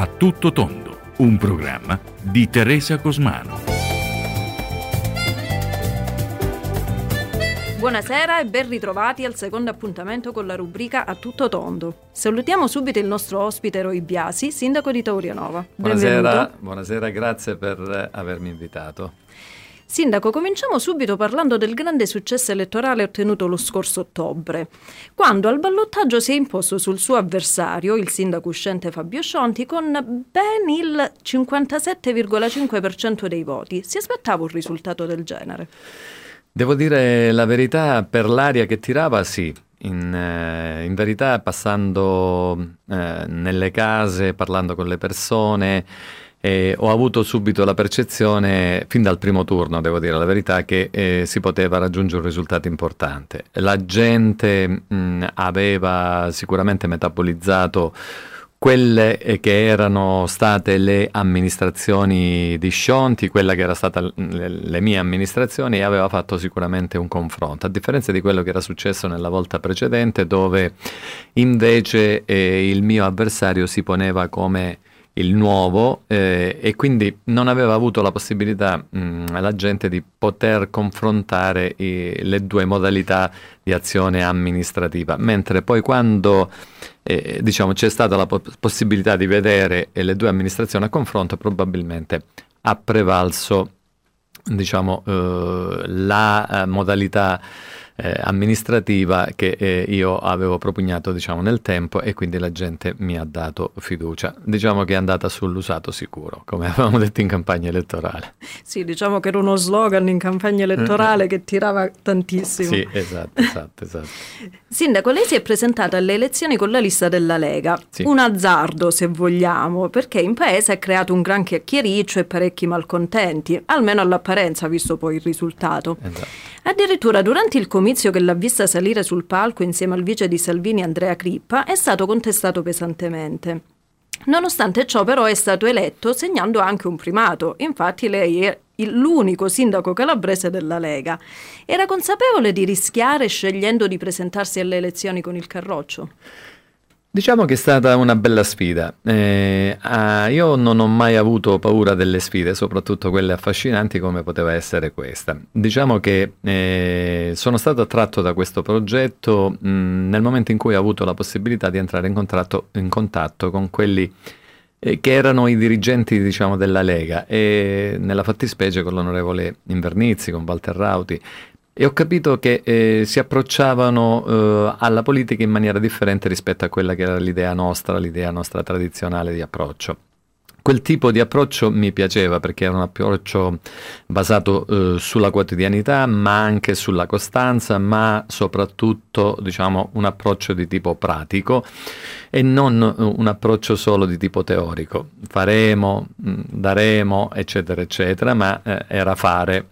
A tutto tondo, un programma di Teresa Cosmano. Buonasera e ben ritrovati al secondo appuntamento con la rubrica A tutto tondo. Salutiamo subito il nostro ospite Roy Biasi, sindaco di Taurianova. Buonasera, buonasera, grazie per avermi invitato. Sindaco, cominciamo subito parlando del grande successo elettorale ottenuto lo scorso ottobre, quando al ballottaggio si è imposto sul suo avversario, il sindaco uscente Fabio Scionti, con ben il 57,5% dei voti. Si aspettava un risultato del genere? Devo dire la verità, per l'aria che tirava sì, in, eh, in, verità passando eh, nelle case, parlando con le persone, eh, ho avuto subito la percezione, fin dal primo turno, devo dire la verità, che eh, si poteva raggiungere un risultato importante. La gente mh, aveva sicuramente metabolizzato quelle eh, che erano state le amministrazioni di Scionti, quella che era stata le, le, mie amministrazioni e aveva fatto sicuramente un confronto, a differenza di quello che era successo nella volta precedente dove invece eh, il mio avversario si poneva come il nuovo eh, e quindi non aveva avuto la possibilità mh, la gente di poter confrontare i, le due modalità di azione amministrativa, mentre poi quando eh, diciamo, c'è stata la po- possibilità di vedere le due amministrazioni a confronto probabilmente ha prevalso diciamo, eh, la eh, modalità eh, amministrativa che eh, io avevo propugnato diciamo, nel tempo e quindi la gente mi ha dato fiducia. Diciamo che è andata sull'usato sicuro, come avevamo detto in campagna elettorale. Sì, diciamo che era uno slogan in campagna elettorale che tirava tantissimo. Sì, esatto, esatto, esatto. Sindaco, lei si è presentata alle elezioni con la lista della Lega. Sì. Un azzardo, se vogliamo, perché in paese ha creato un gran chiacchiericcio e parecchi malcontenti, almeno all'apparenza, visto poi il risultato. Esatto. Addirittura durante il comizio che l'ha vista salire sul palco insieme al vice di Salvini Andrea Crippa è stato contestato pesantemente. Nonostante ciò però è stato eletto segnando anche un primato, infatti lei è l'unico sindaco calabrese della Lega. Era consapevole di rischiare scegliendo di presentarsi alle elezioni con il Carroccio? Diciamo che è stata una bella sfida. Eh, ah, io non ho mai avuto paura delle sfide, soprattutto quelle affascinanti come poteva essere questa. Diciamo che eh, sono stato attratto da questo progetto mh, nel momento in cui ho avuto la possibilità di entrare in, in contatto con quelli eh, che erano i dirigenti diciamo, della Lega e nella fattispecie con l'onorevole Invernizzi, con Walter Rauti e ho capito che eh, si approcciavano eh, alla politica in maniera differente rispetto a quella che era l'idea nostra, l'idea nostra tradizionale di approccio. Quel tipo di approccio mi piaceva perché era un approccio basato eh, sulla quotidianità, ma anche sulla costanza, ma soprattutto diciamo, un approccio di tipo pratico e non eh, un approccio solo di tipo teorico. Faremo, mm, daremo, eccetera, eccetera, ma eh, era fare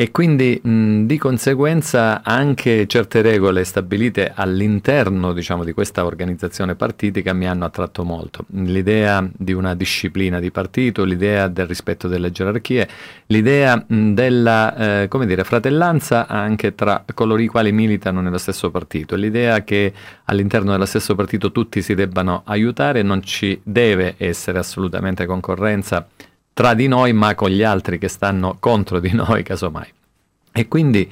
e quindi mh, di conseguenza anche certe regole stabilite all'interno diciamo, di questa organizzazione partitica mi hanno attratto molto. L'idea di una disciplina di partito, l'idea del rispetto delle gerarchie, l'idea mh, della eh, dire, fratellanza anche tra coloro i quali militano nello stesso partito, l'idea che all'interno dello stesso partito tutti si debbano aiutare, non ci deve essere assolutamente concorrenza tra di noi, ma con gli altri che stanno contro di noi, casomai. E quindi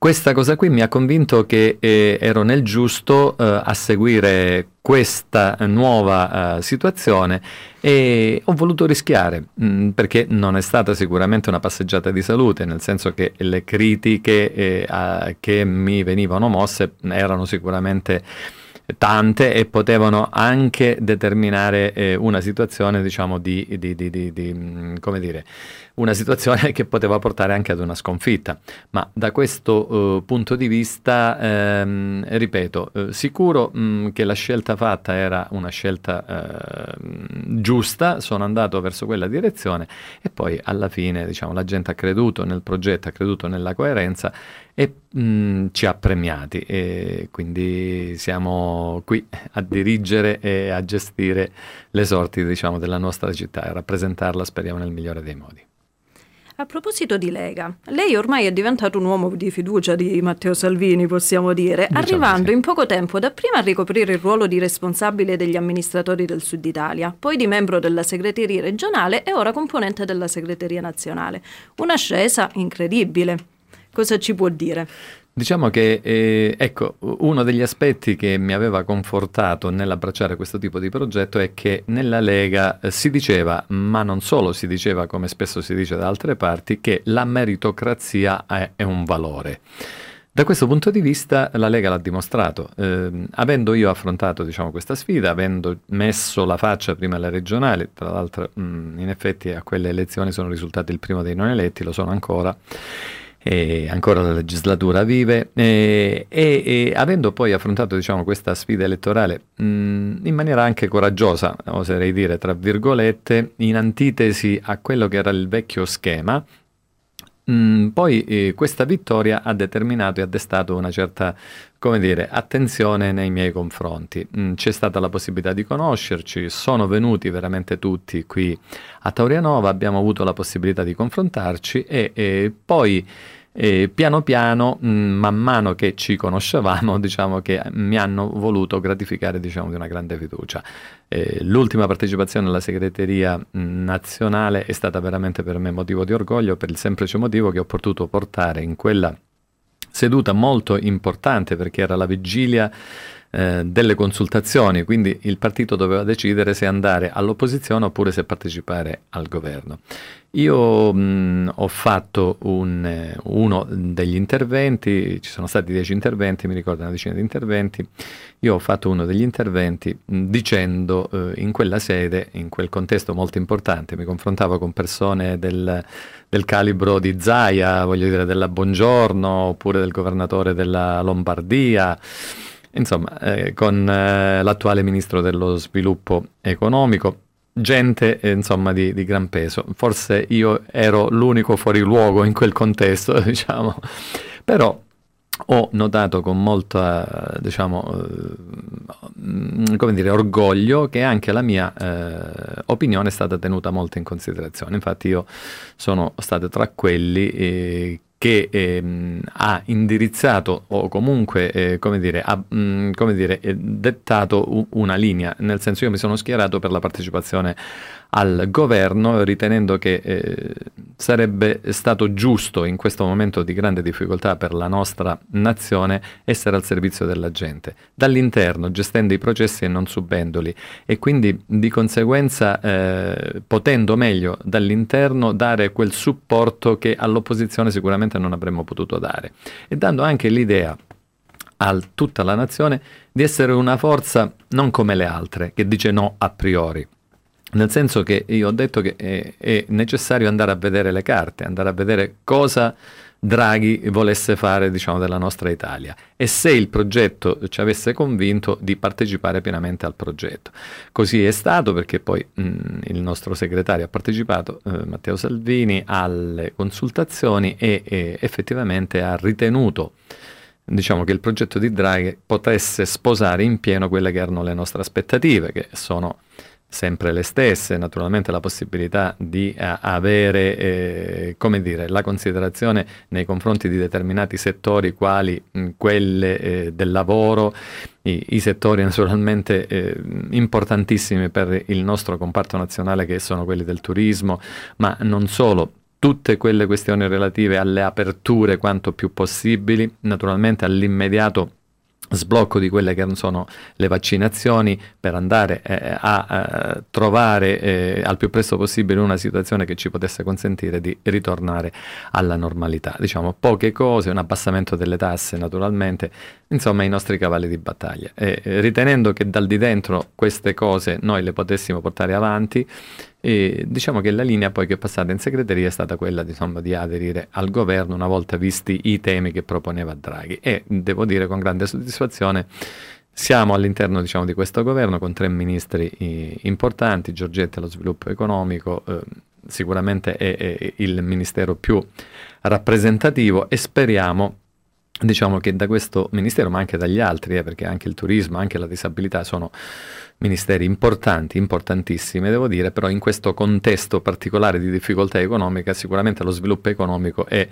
questa cosa qui mi ha convinto che eh, ero nel giusto eh, a seguire questa nuova uh, situazione e ho voluto rischiare mh, mm, perché non è stata sicuramente una passeggiata di salute, nel senso che le critiche eh, a, che mi venivano mosse erano sicuramente tante e potevano anche determinare eh, una situazione, diciamo, di, di, di, di, mm, come dire, una situazione che poteva portare anche ad una sconfitta. Ma da questo uh, punto di vista, ehm, ripeto, uh, sicuro mh, mm, che la scelta fatta era una scelta uh, giusta, sono andato verso quella direzione e poi alla fine, diciamo, la gente ha creduto nel progetto, ha creduto nella coerenza e mh, mm, ci ha premiati e quindi siamo qui a dirigere e a gestire le sorti diciamo, della nostra città e rappresentarla speriamo nel migliore dei modi. A proposito di Lega, lei ormai è diventato un uomo di fiducia di Matteo Salvini, possiamo dire, diciamo arrivando sì. in poco tempo dapprima a ricoprire il ruolo di responsabile degli amministratori del Sud Italia, poi di membro della segreteria regionale e ora componente della segreteria nazionale. Un'ascesa incredibile. Cosa ci può dire? Diciamo che eh, ecco, uno degli aspetti che mi aveva confortato nell'abbracciare questo tipo di progetto è che nella Lega eh, si diceva, ma non solo si diceva come spesso si dice da altre parti, che la meritocrazia è, è un valore. Da questo punto di vista la Lega l'ha dimostrato, eh, avendo io affrontato diciamo, questa sfida, avendo messo la faccia prima alle regionali, tra l'altro mh, in effetti a quelle elezioni sono risultati il primo dei non eletti, lo sono ancora, e ancora la legislatura vive e, e, e avendo poi affrontato diciamo, questa sfida elettorale mh, in maniera anche coraggiosa, oserei dire tra virgolette, in antitesi a quello che era il vecchio schema, mh, poi eh, questa vittoria ha determinato e ha destato una certa come dire, attenzione nei miei confronti. Mm, c'è stata la possibilità di conoscerci, sono venuti veramente tutti qui a Taurianova, abbiamo avuto la possibilità di confrontarci e, e poi e piano piano, mh, mm, man mano che ci conoscevamo, diciamo che mi hanno voluto gratificare diciamo, di una grande fiducia. Eh, l'ultima partecipazione alla segreteria mm, nazionale è stata veramente per me motivo di orgoglio per il semplice motivo che ho potuto portare in quella seduta molto importante perché era la vigilia eh, delle consultazioni, quindi il partito doveva decidere se andare all'opposizione oppure se partecipare al governo. Io mh, ho fatto un, eh, uno degli interventi, ci sono stati dieci interventi, mi ricordo una decina di interventi, io ho fatto uno degli interventi mh, dicendo eh, in quella sede, in quel contesto molto importante, mi confrontavo con persone del, del calibro di Zaia, voglio dire della Buongiorno, oppure del governatore della Lombardia, Insomma, eh, con eh, l'attuale ministro dello sviluppo economico, gente eh, insomma di, di, gran peso. Forse io ero l'unico fuori luogo in quel contesto, diciamo, però ho notato con molta, diciamo, eh, come dire, orgoglio che anche la mia eh, opinione è stata tenuta molto in considerazione. Infatti io sono stato tra quelli eh, che ehm, ha indirizzato o comunque eh, come dire, ha mh, mm, come dire, eh, dettato una linea, nel senso io mi sono schierato per la partecipazione al governo ritenendo che eh, sarebbe stato giusto in questo momento di grande difficoltà per la nostra nazione essere al servizio della gente, dall'interno, gestendo i processi e non subendoli e quindi di conseguenza eh, potendo meglio dall'interno dare quel supporto che all'opposizione sicuramente non avremmo potuto dare e dando anche l'idea a tutta la nazione di essere una forza non come le altre, che dice no a priori. Nel senso che io ho detto che è, è, necessario andare a vedere le carte, andare a vedere cosa Draghi volesse fare diciamo, della nostra Italia e se il progetto ci avesse convinto di partecipare pienamente al progetto. Così è stato perché poi mh, il nostro segretario ha partecipato, eh, Matteo Salvini, alle consultazioni e, e effettivamente ha ritenuto diciamo che il progetto di Draghi potesse sposare in pieno quelle che erano le nostre aspettative, che sono sempre le stesse, naturalmente la possibilità di uh, avere eh, come dire, la considerazione nei confronti di determinati settori quali mh, quelle eh, del lavoro, i, i settori naturalmente eh, importantissimi per il nostro comparto nazionale che sono quelli del turismo, ma non solo, tutte quelle questioni relative alle aperture quanto più possibili, naturalmente all'immediato sblocco di quelle che sono le vaccinazioni per andare eh, a, a, trovare eh, al più presto possibile una situazione che ci potesse consentire di ritornare alla normalità. Diciamo poche cose, un abbassamento delle tasse naturalmente, insomma i nostri cavalli di battaglia. E, ritenendo che dal di dentro queste cose noi le potessimo portare avanti, e diciamo che la linea poi che è passata in segreteria è stata quella diciamo, di aderire al governo una volta visti i temi che proponeva Draghi. E devo dire con grande soddisfazione siamo all'interno diciamo, di questo governo con tre ministri eh, importanti, Giorgetti allo sviluppo economico, eh, sicuramente è, è il ministero più rappresentativo e speriamo diciamo che da questo ministero, ma anche dagli altri, eh, perché anche il turismo, anche la disabilità sono ministeri importanti, importantissimi, devo dire, però in questo contesto particolare di difficoltà economica sicuramente lo sviluppo economico è,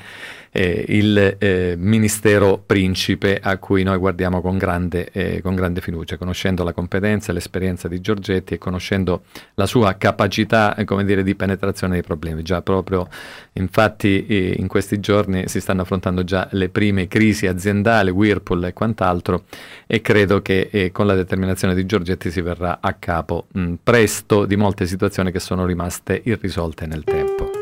è il eh, ministero principe a cui noi guardiamo con grande, eh, con grande, fiducia, conoscendo la competenza e l'esperienza di Giorgetti e conoscendo la sua capacità eh, dire, di penetrazione dei problemi. Già proprio, infatti, eh, in questi giorni si stanno affrontando già le prime crisi aziendali, Whirlpool e quant'altro, e credo che eh, con la determinazione di Giorgetti si verrà a capo mh, presto di molte situazioni che sono rimaste irrisolte nel tempo.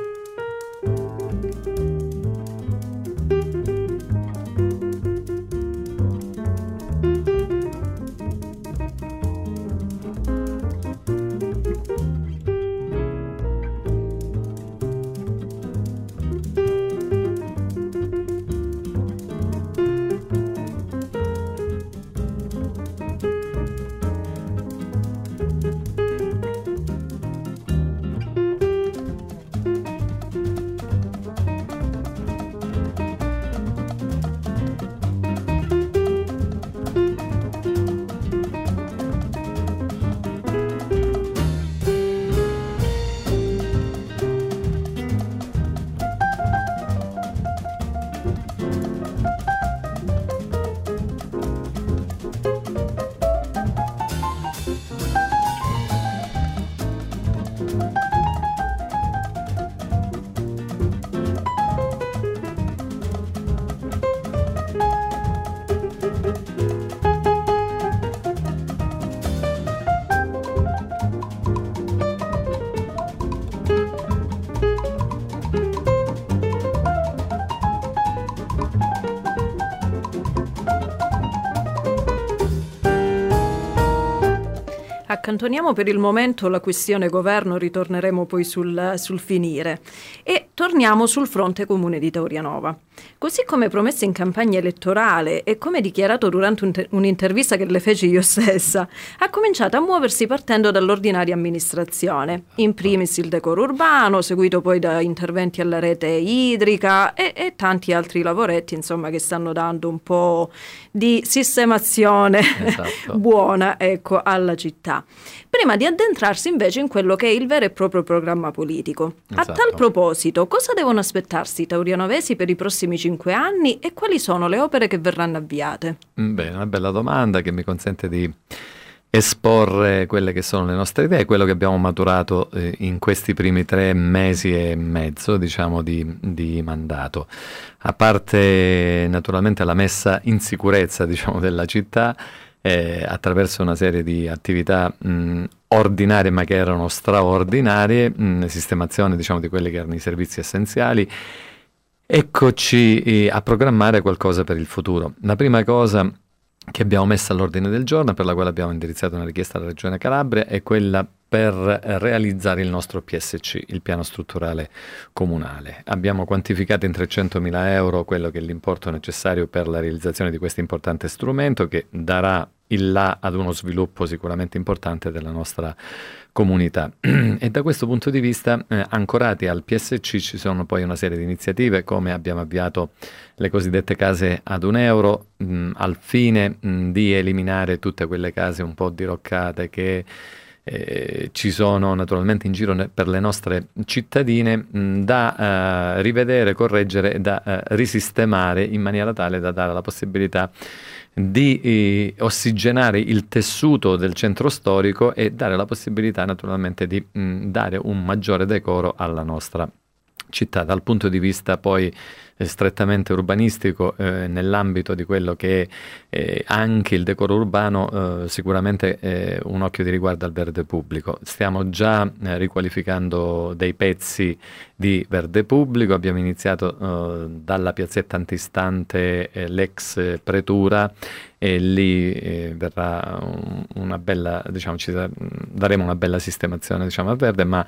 Accantoniamo per il momento la questione governo, ritorneremo poi sul, sul finire. E torniamo sul fronte comune di Taurianova. Così come promesso in campagna elettorale e come dichiarato durante un te- un'intervista che le feci io stessa, ha cominciato a muoversi partendo dall'ordinaria amministrazione. In primis il decoro urbano, seguito poi da interventi alla rete idrica e, e tanti altri lavoretti, insomma, che stanno dando un po' di sistemazione esatto. buona ecco, alla città. Prima di addentrarsi invece in quello che è il vero e proprio programma politico. Esatto. A tal proposito, cosa devono aspettarsi i taurianovesi per i prossimi cinque anni e quali sono le opere che verranno avviate? Mm, beh, una bella domanda che mi consente di esporre quelle che sono le nostre idee, quello che abbiamo maturato eh, in questi primi tre mesi e mezzo, diciamo, di, di, mandato. A parte naturalmente la messa in sicurezza, diciamo, della città, eh, attraverso una serie di attività mh, ordinarie ma che erano straordinarie, mh, sistemazione, diciamo, di quelli che erano i servizi essenziali, Eccoci eh, a programmare qualcosa per il futuro. La prima cosa che abbiamo messo all'ordine del giorno, per la quale abbiamo indirizzato una richiesta alla Regione Calabria, è quella per realizzare il nostro PSC, il piano strutturale comunale. Abbiamo quantificato in 300.000 euro quello che è l'importo necessario per la realizzazione di questo importante strumento che darà il là ad uno sviluppo sicuramente importante della nostra comunità. e da questo punto di vista, eh, ancorati al PSC, ci sono poi una serie di iniziative, come abbiamo avviato le cosiddette case ad un euro, mh, al fine mh, di eliminare tutte quelle case un po' diroccate che eh, ci sono naturalmente in giro per le nostre cittadine mh, da eh, rivedere, correggere e da eh, risistemare in maniera tale da dare la possibilità di eh, ossigenare il tessuto del centro storico e dare la possibilità naturalmente di mh, dare un maggiore decoro alla nostra città. Dal punto di vista poi strettamente urbanistico eh, nell'ambito di quello che è eh, anche il decoro urbano, eh, sicuramente eh, un occhio di riguardo al verde pubblico. Stiamo già eh, riqualificando dei pezzi di verde pubblico, abbiamo iniziato eh, dalla piazzetta antistante l'ex pretura e lì verrà un, una bella, diciamo, ci daremo una bella sistemazione diciamo, a verde, ma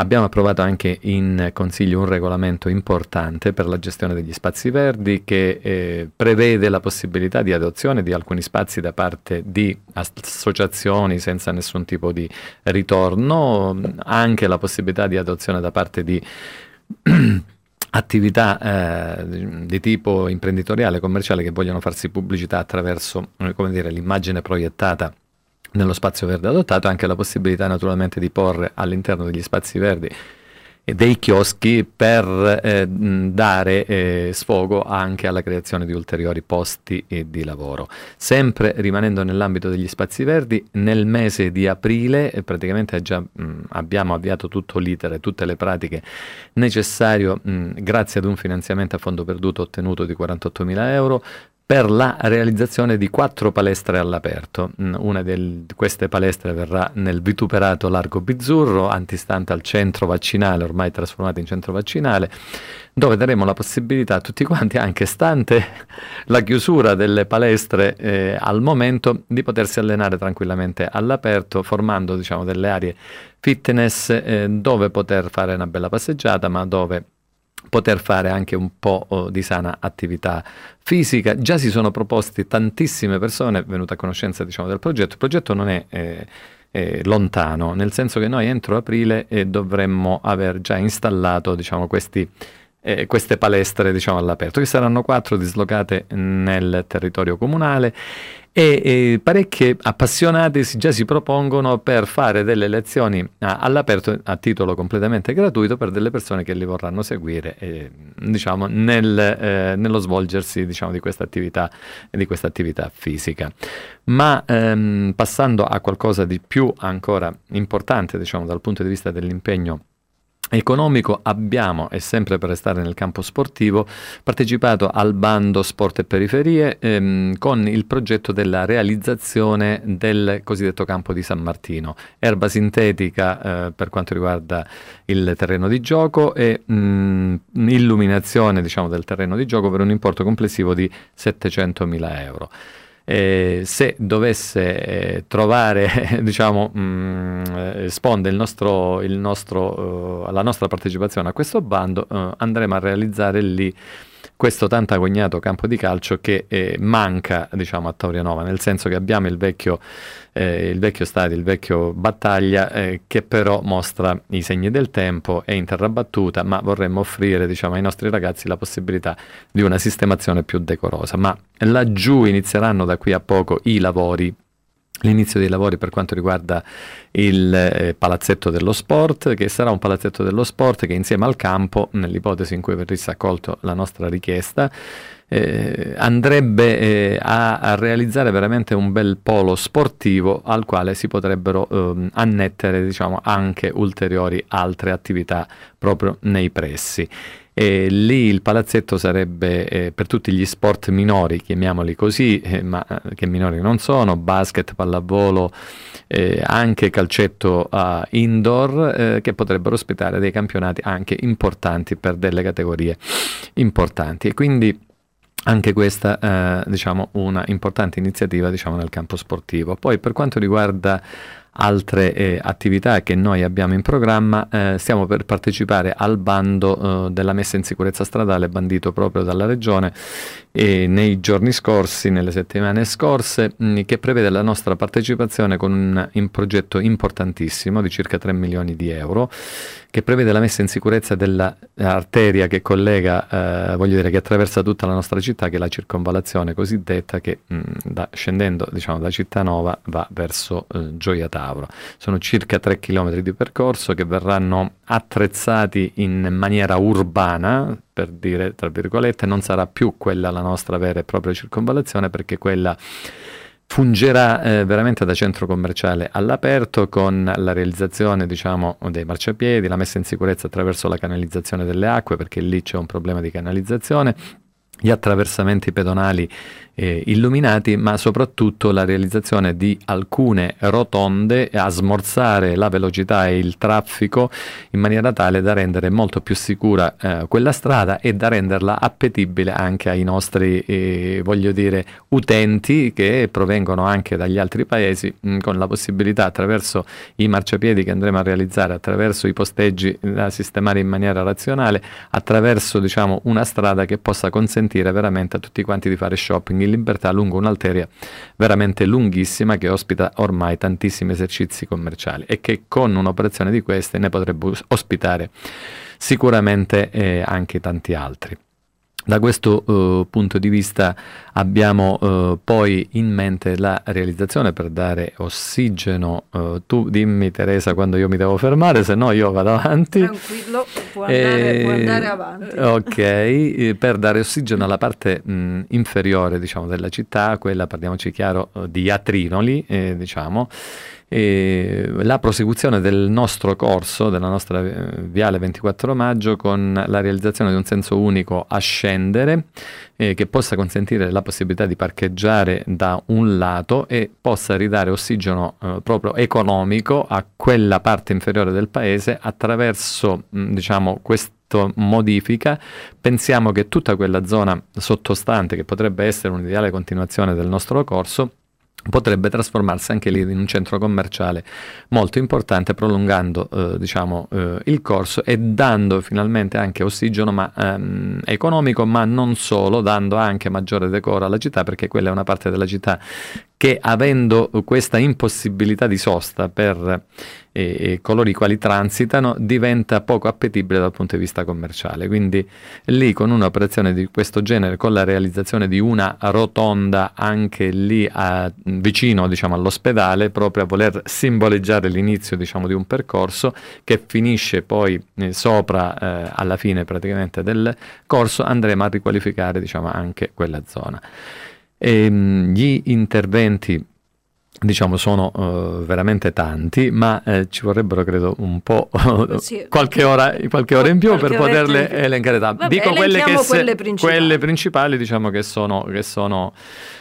Abbiamo approvato anche in Consiglio un regolamento importante per la gestione degli spazi verdi che eh, prevede la possibilità di adozione di alcuni spazi da parte di associazioni senza nessun tipo di ritorno, anche la possibilità di adozione da parte di attività eh, di tipo imprenditoriale, commerciale che vogliono farsi pubblicità attraverso dire, l'immagine proiettata nello spazio verde adottato, anche la possibilità naturalmente di porre all'interno degli spazi verdi dei chioschi per eh, dare eh, sfogo anche alla creazione di ulteriori posti di lavoro. Sempre rimanendo nell'ambito degli spazi verdi, nel mese di aprile eh, praticamente già mh, abbiamo avviato tutto l'iter e tutte le pratiche necessarie grazie ad un finanziamento a fondo perduto ottenuto di 48.000 euro per la realizzazione di quattro palestre all'aperto. Mm, una di queste palestre verrà nel vituperato Largo Bizzurro, antistante al centro vaccinale, ormai trasformato in centro vaccinale, dove daremo la possibilità a tutti quanti, anche stante la chiusura delle palestre eh, al momento, di potersi allenare tranquillamente all'aperto, formando diciamo, delle aree fitness eh, dove poter fare una bella passeggiata, ma dove poter fare anche un po' oh, di sana attività fisica. Già si sono proposti tantissime persone venute a conoscenza diciamo, del progetto. Il progetto non è eh, eh, lontano, nel senso che noi entro aprile eh, dovremmo aver già installato diciamo, questi, eh, queste palestre diciamo, all'aperto, che saranno quattro dislocate nel territorio comunale e, e parecchie appassionate si, già si propongono per fare delle lezioni a, all'aperto a titolo completamente gratuito per delle persone che li vorranno seguire eh, diciamo, nel, eh, nello svolgersi diciamo, di, questa attività, di questa attività fisica. Ma ehm, passando a qualcosa di più ancora importante diciamo, dal punto di vista dell'impegno economico abbiamo, e sempre per restare nel campo sportivo, partecipato al bando Sport e Periferie ehm, con il progetto della realizzazione del cosiddetto campo di San Martino, erba sintetica eh, per quanto riguarda il terreno di gioco e mh, illuminazione diciamo, del terreno di gioco per un importo complessivo di 700.000 euro eh, se dovesse eh, trovare, diciamo, mh, mm, eh, sponde il nostro, il nostro, uh, la nostra partecipazione a questo bando, uh, andremo a realizzare lì questo tanto agognato campo di calcio che eh, manca diciamo, a Taurianova, nel senso che abbiamo il vecchio, eh, il vecchio stadio, il vecchio battaglia, eh, che però mostra i segni del tempo, è in terra battuta, ma vorremmo offrire diciamo, ai nostri ragazzi la possibilità di una sistemazione più decorosa. Ma laggiù inizieranno da qui a poco i lavori l'inizio dei lavori per quanto riguarda il eh, palazzetto dello sport, che sarà un palazzetto dello sport che insieme al campo, nell'ipotesi in cui verrisse accolto la nostra richiesta, eh, andrebbe eh, a, a, realizzare veramente un bel polo sportivo al quale si potrebbero eh, annettere diciamo, anche ulteriori altre attività proprio nei pressi. E lì il palazzetto sarebbe eh, per tutti gli sport minori, chiamiamoli così, eh, ma eh, che minori non sono, basket, pallavolo, eh, anche calcetto indoor, eh, che potrebbero ospitare dei campionati anche importanti per delle categorie importanti. E quindi anche questa è eh, diciamo, una importante iniziativa diciamo, nel campo sportivo. Poi per quanto riguarda altre eh, attività che noi abbiamo in programma, eh, stiamo per partecipare al bando eh, della messa in sicurezza stradale bandito proprio dalla Regione. E nei giorni scorsi, nelle settimane scorse, mh, mm, che prevede la nostra partecipazione con un, un progetto importantissimo di circa 3 milioni di euro che prevede la messa in sicurezza dell'arteria che collega, eh, voglio dire, che attraversa tutta la nostra città, che è la circonvalazione cosiddetta che mh, mm, da, scendendo diciamo, da Cittanova va verso eh, Gioia Tauro. Sono circa 3 km di percorso che verranno attrezzati in maniera urbana, per dire tra virgolette, non sarà più quella la nostra vera e propria circonvalazione perché quella fungerà eh, veramente da centro commerciale all'aperto con la realizzazione diciamo, dei marciapiedi, la messa in sicurezza attraverso la canalizzazione delle acque perché lì c'è un problema di canalizzazione, gli attraversamenti pedonali eh, illuminati, ma soprattutto la realizzazione di alcune rotonde a smorzare la velocità e il traffico in maniera tale da rendere molto più sicura eh, quella strada e da renderla appetibile anche ai nostri, eh, voglio dire, utenti che provengono anche dagli altri paesi mh, mm, con la possibilità attraverso i marciapiedi che andremo a realizzare, attraverso i posteggi da sistemare in maniera razionale, attraverso diciamo una strada che possa consentire veramente a tutti quanti di fare shopping libertà lungo un'alteria veramente lunghissima che ospita ormai tantissimi esercizi commerciali e che con un'operazione di queste ne potrebbe ospitare sicuramente eh, anche tanti altri. Da questo uh, punto di vista abbiamo uh, poi in mente la realizzazione per dare ossigeno. Uh, tu dimmi Teresa quando io mi devo fermare, se no io vado avanti. Tranquillo, può andare, può andare avanti. Ok, per dare ossigeno alla parte mh, inferiore diciamo, della città, quella parliamoci chiaro di Atrinoli, eh, diciamo, e la prosecuzione del nostro corso, della nostra eh, Viale 24 Maggio, con la realizzazione di un senso unico a scendere eh, che possa consentire la possibilità di parcheggiare da un lato e possa ridare ossigeno eh, proprio economico a quella parte inferiore del paese attraverso mh, diciamo, questa modifica, pensiamo che tutta quella zona sottostante, che potrebbe essere un'ideale continuazione del nostro corso, potrebbe trasformarsi anche lì in un centro commerciale molto importante prolungando eh, diciamo, eh, il corso e dando finalmente anche ossigeno ma, ehm, economico ma non solo dando anche maggiore decoro alla città perché quella è una parte della città che avendo questa impossibilità di sosta per eh, coloro i quali transitano diventa poco appetibile dal punto di vista commerciale. Quindi lì con un'operazione di questo genere, con la realizzazione di una rotonda anche lì a, vicino diciamo, all'ospedale, proprio a voler simboleggiare l'inizio diciamo, di un percorso che finisce poi eh, sopra eh, alla fine praticamente del corso, andremo a riqualificare diciamo, anche quella zona. E, ehm, gli interventi diciamo sono uh, veramente tanti ma eh, ci vorrebbero credo un po' sì. qualche, ora, qualche ora in più per poterle elencare Vabbè, dico quelle, che quelle, principali. quelle principali diciamo che sono, che sono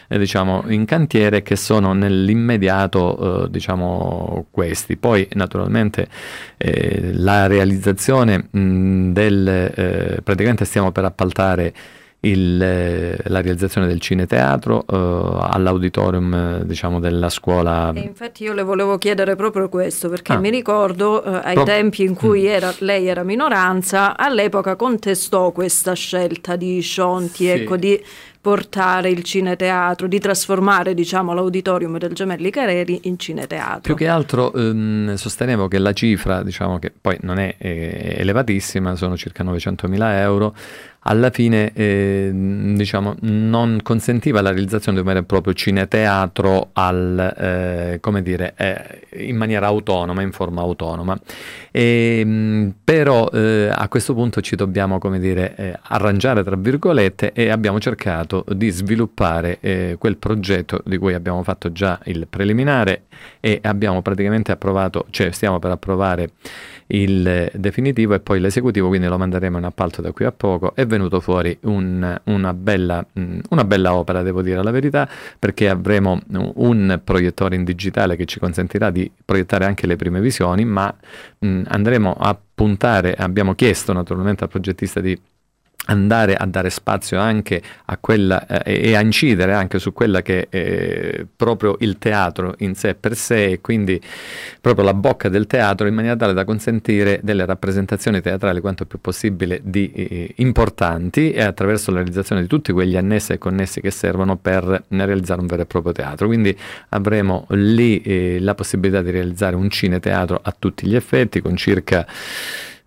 eh, diciamo, in cantiere e che sono nell'immediato eh, diciamo questi poi naturalmente eh, la realizzazione mh, del eh, praticamente stiamo per appaltare il, eh, la realizzazione del cineteatro uh, all'auditorium eh, diciamo, della scuola. E infatti io le volevo chiedere proprio questo perché ah. mi ricordo uh, ai Pro... tempi in cui mm. era, lei era minoranza, all'epoca contestò questa scelta di Scionti, sì. ecco, di portare il cineteatro, di trasformare diciamo, l'auditorium del Gemelli Careri in cineteatro. Più che altro ehm, sostenevo che la cifra, diciamo che poi non è eh, elevatissima, sono circa 900 mila euro, alla fine eh, diciamo, non consentiva la realizzazione di un vero e proprio cineteatro al, eh, come dire, eh, in maniera autonoma, in forma autonoma. E, ehm, però eh, a questo punto ci dobbiamo come dire, eh, arrangiare tra virgolette e abbiamo cercato di sviluppare eh, quel progetto di cui abbiamo fatto già il preliminare e abbiamo praticamente approvato, cioè stiamo per approvare il definitivo e poi l'esecutivo, quindi lo manderemo in appalto da qui a poco. È venuto fuori un, una, bella, mm, una, bella, opera, devo dire la verità, perché avremo un proiettore in digitale che ci consentirà di proiettare anche le prime visioni, ma mm, andremo a puntare, abbiamo chiesto naturalmente al progettista di andare a dare spazio anche a quella eh, e a incidere anche su quella che è proprio il teatro in sé per sé e quindi proprio la bocca del teatro in maniera tale da consentire delle rappresentazioni teatrali quanto più possibile di, eh, importanti e attraverso la realizzazione di tutti quegli annessi e connessi che servono per realizzare un vero e proprio teatro. Quindi avremo lì eh, la possibilità di realizzare un cineteatro a tutti gli effetti con circa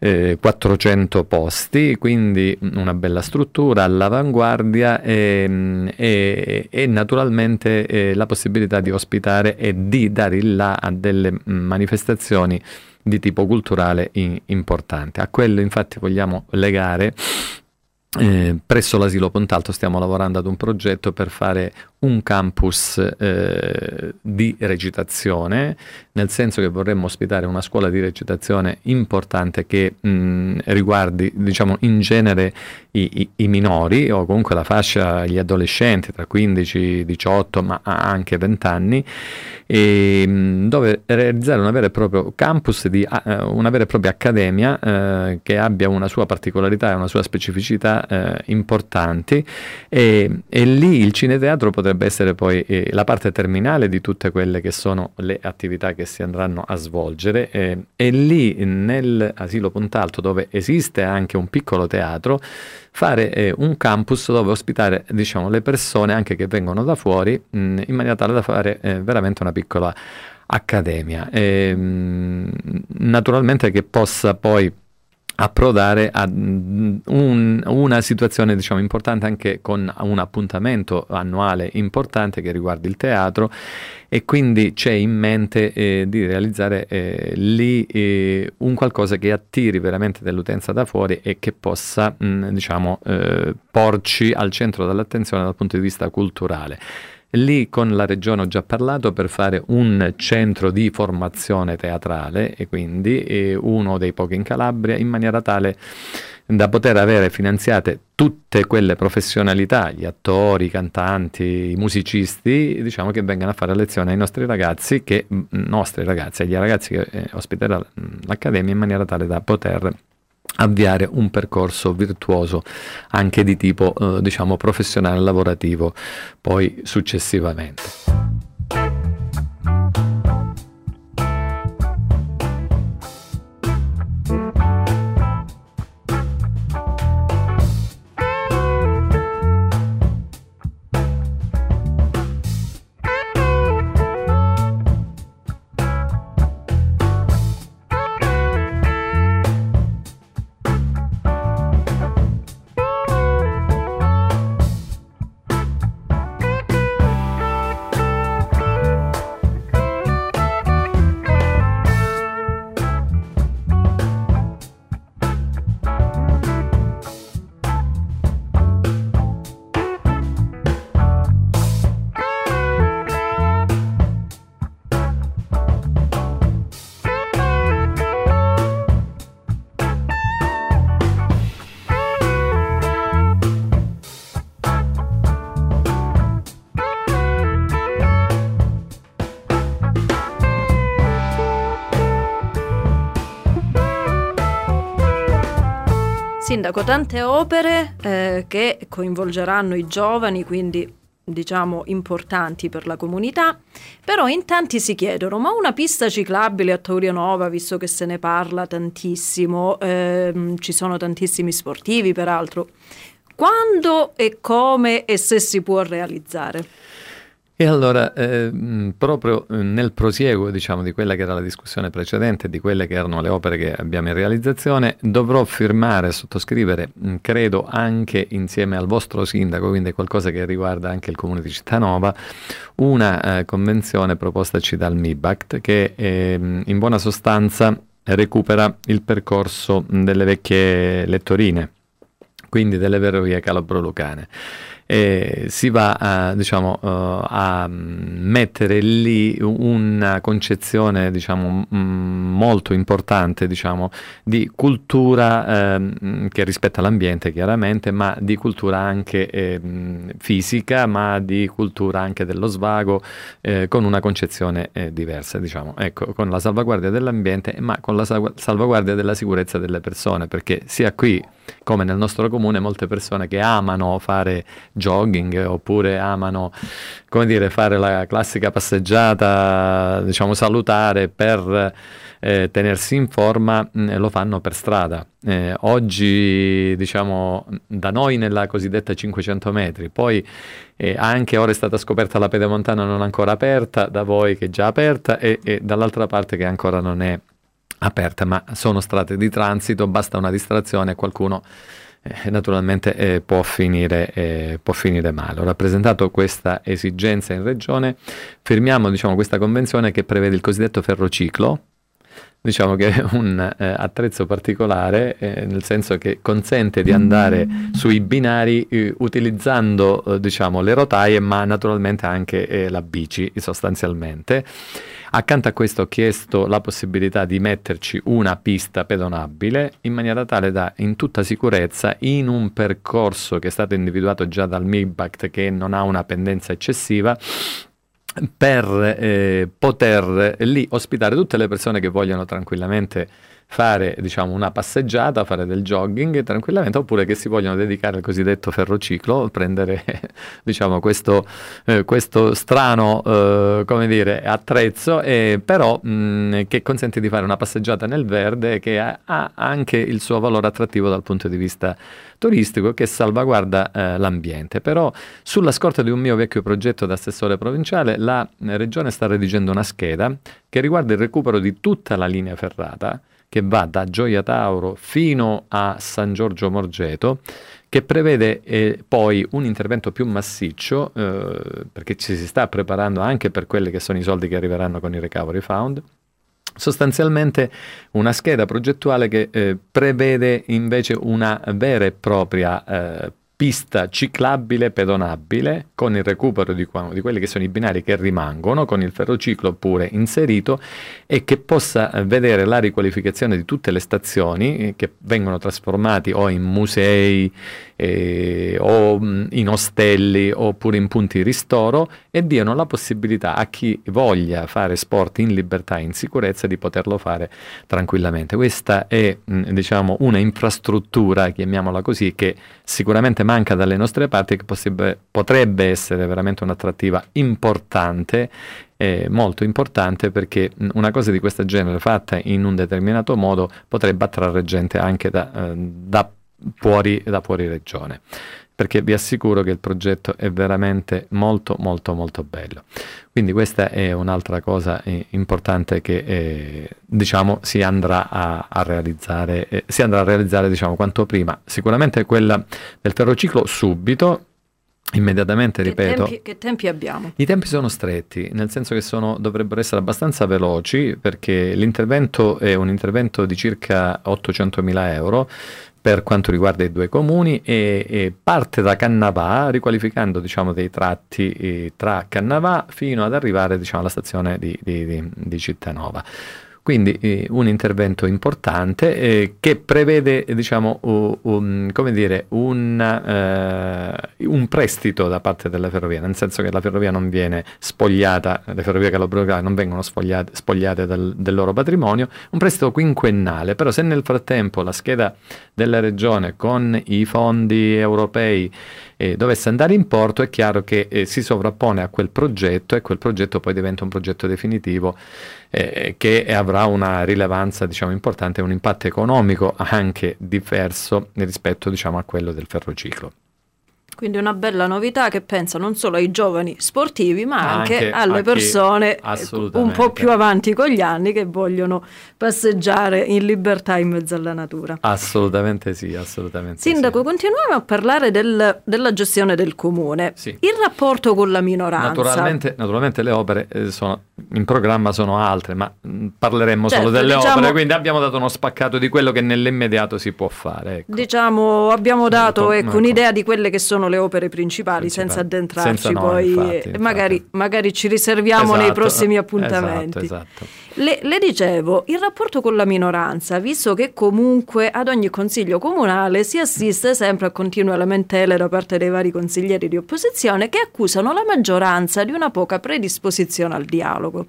eh, 400 posti, quindi una bella struttura all'avanguardia e, e, e naturalmente eh, la possibilità di ospitare e di dare il là a delle manifestazioni di tipo culturale in, importante. A quello infatti vogliamo legare eh, presso l'asilo Pontalto stiamo lavorando ad un progetto per fare un campus eh, di recitazione, nel senso che vorremmo ospitare una scuola di recitazione importante che mh, riguardi, diciamo, in genere i, i, i, minori o comunque la fascia, gli adolescenti tra 15, 18, ma anche 20 anni, e, mh, dove realizzare una vera e propria campus, di, uh, una vera e propria accademia uh, che abbia una sua particolarità e una sua specificità uh, importanti. E, e lì il cineteatro potrebbe potrebbe essere poi eh, la parte terminale di tutte quelle che sono le attività che si andranno a svolgere eh, e lì nell'asilo Pontalto dove esiste anche un piccolo teatro fare eh, un campus dove ospitare diciamo, le persone anche che vengono da fuori mh, in maniera tale da fare eh, veramente una piccola accademia. E, mh, naturalmente che possa poi approdare a un, una situazione diciamo, importante anche con un appuntamento annuale importante che riguarda il teatro e quindi c'è in mente eh, di realizzare eh, lì eh, un qualcosa che attiri veramente dell'utenza da fuori e che possa mh, diciamo, eh, porci al centro dell'attenzione dal punto di vista culturale. Lì con la regione ho già parlato per fare un centro di formazione teatrale e quindi eh, uno dei pochi in Calabria in maniera tale da poter avere finanziate tutte quelle professionalità, gli attori, i cantanti, i musicisti, diciamo che vengano a fare lezione ai nostri ragazzi, che, nostri ragazzi, agli ragazzi che eh, ospiterà l'Accademia in maniera tale da poter avviare un percorso virtuoso anche di tipo eh, diciamo professionale lavorativo poi successivamente. Tante opere eh, che coinvolgeranno i giovani, quindi diciamo importanti per la comunità, però in tanti si chiedono ma una pista ciclabile a Taurianova, visto che se ne parla tantissimo, ehm, ci sono tantissimi sportivi peraltro, quando e come e se si può realizzare? E allora, eh, proprio nel prosieguo diciamo, di quella che era la discussione precedente, di quelle che erano le opere che abbiamo in realizzazione, dovrò firmare, sottoscrivere, credo anche insieme al vostro sindaco, quindi qualcosa che riguarda anche il comune di Cittanova, una eh, convenzione propostaci dal MIBACT che eh, in buona sostanza recupera il percorso delle vecchie lettorine, quindi delle ferrovie calabro-lucane eh, si va a, diciamo, uh, a mettere lì una concezione diciamo, m- molto importante diciamo, di cultura eh, che rispetta l'ambiente chiaramente, ma di cultura anche eh, fisica, ma di cultura anche dello svago, eh, con una concezione eh, diversa, diciamo. ecco, con la salvaguardia dell'ambiente, ma con la salvaguardia della sicurezza delle persone, perché sia qui come nel nostro comune molte persone che amano fare jogging oppure amano come dire, fare la classica passeggiata, diciamo salutare per eh, tenersi in forma, mh, mm, lo fanno per strada. Eh, oggi, diciamo, da noi nella cosiddetta 500 metri, poi eh, anche ora è stata scoperta la pedemontana non ancora aperta, da voi che è già aperta e, e dall'altra parte che ancora non è aperte, ma sono strade di transito, basta una distrazione e qualcuno eh, naturalmente eh, può, finire, eh, può, finire, male. Ho rappresentato questa esigenza in regione, firmiamo diciamo, questa convenzione che prevede il cosiddetto ferrociclo, diciamo che è un eh, attrezzo particolare, eh, nel senso che consente di andare sui binari eh, utilizzando eh, diciamo, le rotaie, ma naturalmente anche eh, la bici sostanzialmente. Accanto a questo ho chiesto la possibilità di metterci una pista pedonabile in maniera tale da, in tutta sicurezza, in un percorso che è stato individuato già dal MIBACT che non ha una pendenza eccessiva, per eh, poter lì ospitare tutte le persone che vogliono tranquillamente fare diciamo, una passeggiata, fare del jogging tranquillamente, oppure che si vogliono dedicare al cosiddetto ferrociclo, prendere diciamo, questo, eh, questo, strano eh, dire, attrezzo, eh, però mh, che consente di fare una passeggiata nel verde che ha, ha, anche il suo valore attrattivo dal punto di vista turistico che salvaguarda eh, l'ambiente. Però sulla scorta di un mio vecchio progetto da assessore provinciale, la regione sta redigendo una scheda che riguarda il recupero di tutta la linea ferrata che va da Gioia Tauro fino a San Giorgio Morgeto che prevede eh, poi un intervento più massiccio, eh, perché ci si sta preparando anche per quelli che sono i soldi che arriveranno con il Recovery Fund, sostanzialmente una scheda progettuale che eh, prevede invece una vera e propria eh, pista ciclabile pedonabile con il recupero di, di, quelli che sono i binari che rimangono, con il ferrociclo pure inserito e che possa vedere la riqualificazione di tutte le stazioni eh, che vengono trasformati o in musei eh, o mh, in ostelli oppure in punti ristoro e diano la possibilità a chi voglia fare sport in libertà e in sicurezza di poterlo fare tranquillamente. Questa è mh, diciamo una infrastruttura, chiamiamola così, che sicuramente manca dalle nostre parti e che possib- potrebbe essere veramente un'attrattiva importante eh, molto importante perché una cosa di questo genere fatta in un determinato modo potrebbe attrarre gente anche da, eh, da fuori, da fuori regione perché vi assicuro che il progetto è veramente molto molto molto bello. Quindi questa è un'altra cosa eh, importante che eh, diciamo si andrà a, a realizzare, eh, si andrà a realizzare diciamo quanto prima. Sicuramente quella del ferrociclo subito, Immediatamente, che ripeto. Tempi, che tempi abbiamo? I tempi sono stretti, nel senso che sono, dovrebbero essere abbastanza veloci perché l'intervento è un intervento di circa 800 mila euro per quanto riguarda i due comuni e, e parte da Cannavà riqualificando diciamo, dei tratti eh, tra Cannavà fino ad arrivare diciamo, alla stazione di, di, di, di Cittanova. Quindi eh, un intervento importante eh, che prevede diciamo, uh, um, dire, un, uh, un, prestito da parte della ferrovia, nel senso che la ferrovia non viene spogliata, le ferrovie calabro non vengono spogliate, spogliate del, del, loro patrimonio, un prestito quinquennale, però se nel frattempo la scheda della regione con i fondi europei eh, dovesse andare in porto, è chiaro che eh, si sovrappone a quel progetto e quel progetto poi diventa un progetto definitivo eh, che avrà una rilevanza diciamo, importante e un impatto economico anche diverso rispetto diciamo, a quello del ferrociclo. Quindi una bella novità che pensa non solo ai giovani sportivi, ma anche, anche alle persone un po' più avanti con gli anni che vogliono passeggiare in libertà in mezzo alla natura. Assolutamente sì, assolutamente Sindaco, sì. continuiamo a parlare del, della gestione del comune. Sì. Il rapporto con la minoranza. Naturalmente, naturalmente le opere eh, sono, in programma sono altre, ma mh, mm, parleremo certo, solo delle diciamo, opere, quindi abbiamo dato uno spaccato di quello che nell'immediato si può fare. Ecco. Diciamo, abbiamo dato ecco. un'idea di quelle che sono le opere principali, principali. senza addentrarci senza poi, infatti, infatti. Magari, magari, ci riserviamo esatto, nei prossimi appuntamenti. Esatto, esatto. Le, le, dicevo, il rapporto con la minoranza, visto che comunque ad ogni consiglio comunale si assiste sempre a continue lamentele da parte dei vari consiglieri di opposizione che accusano la maggioranza di una poca predisposizione al dialogo.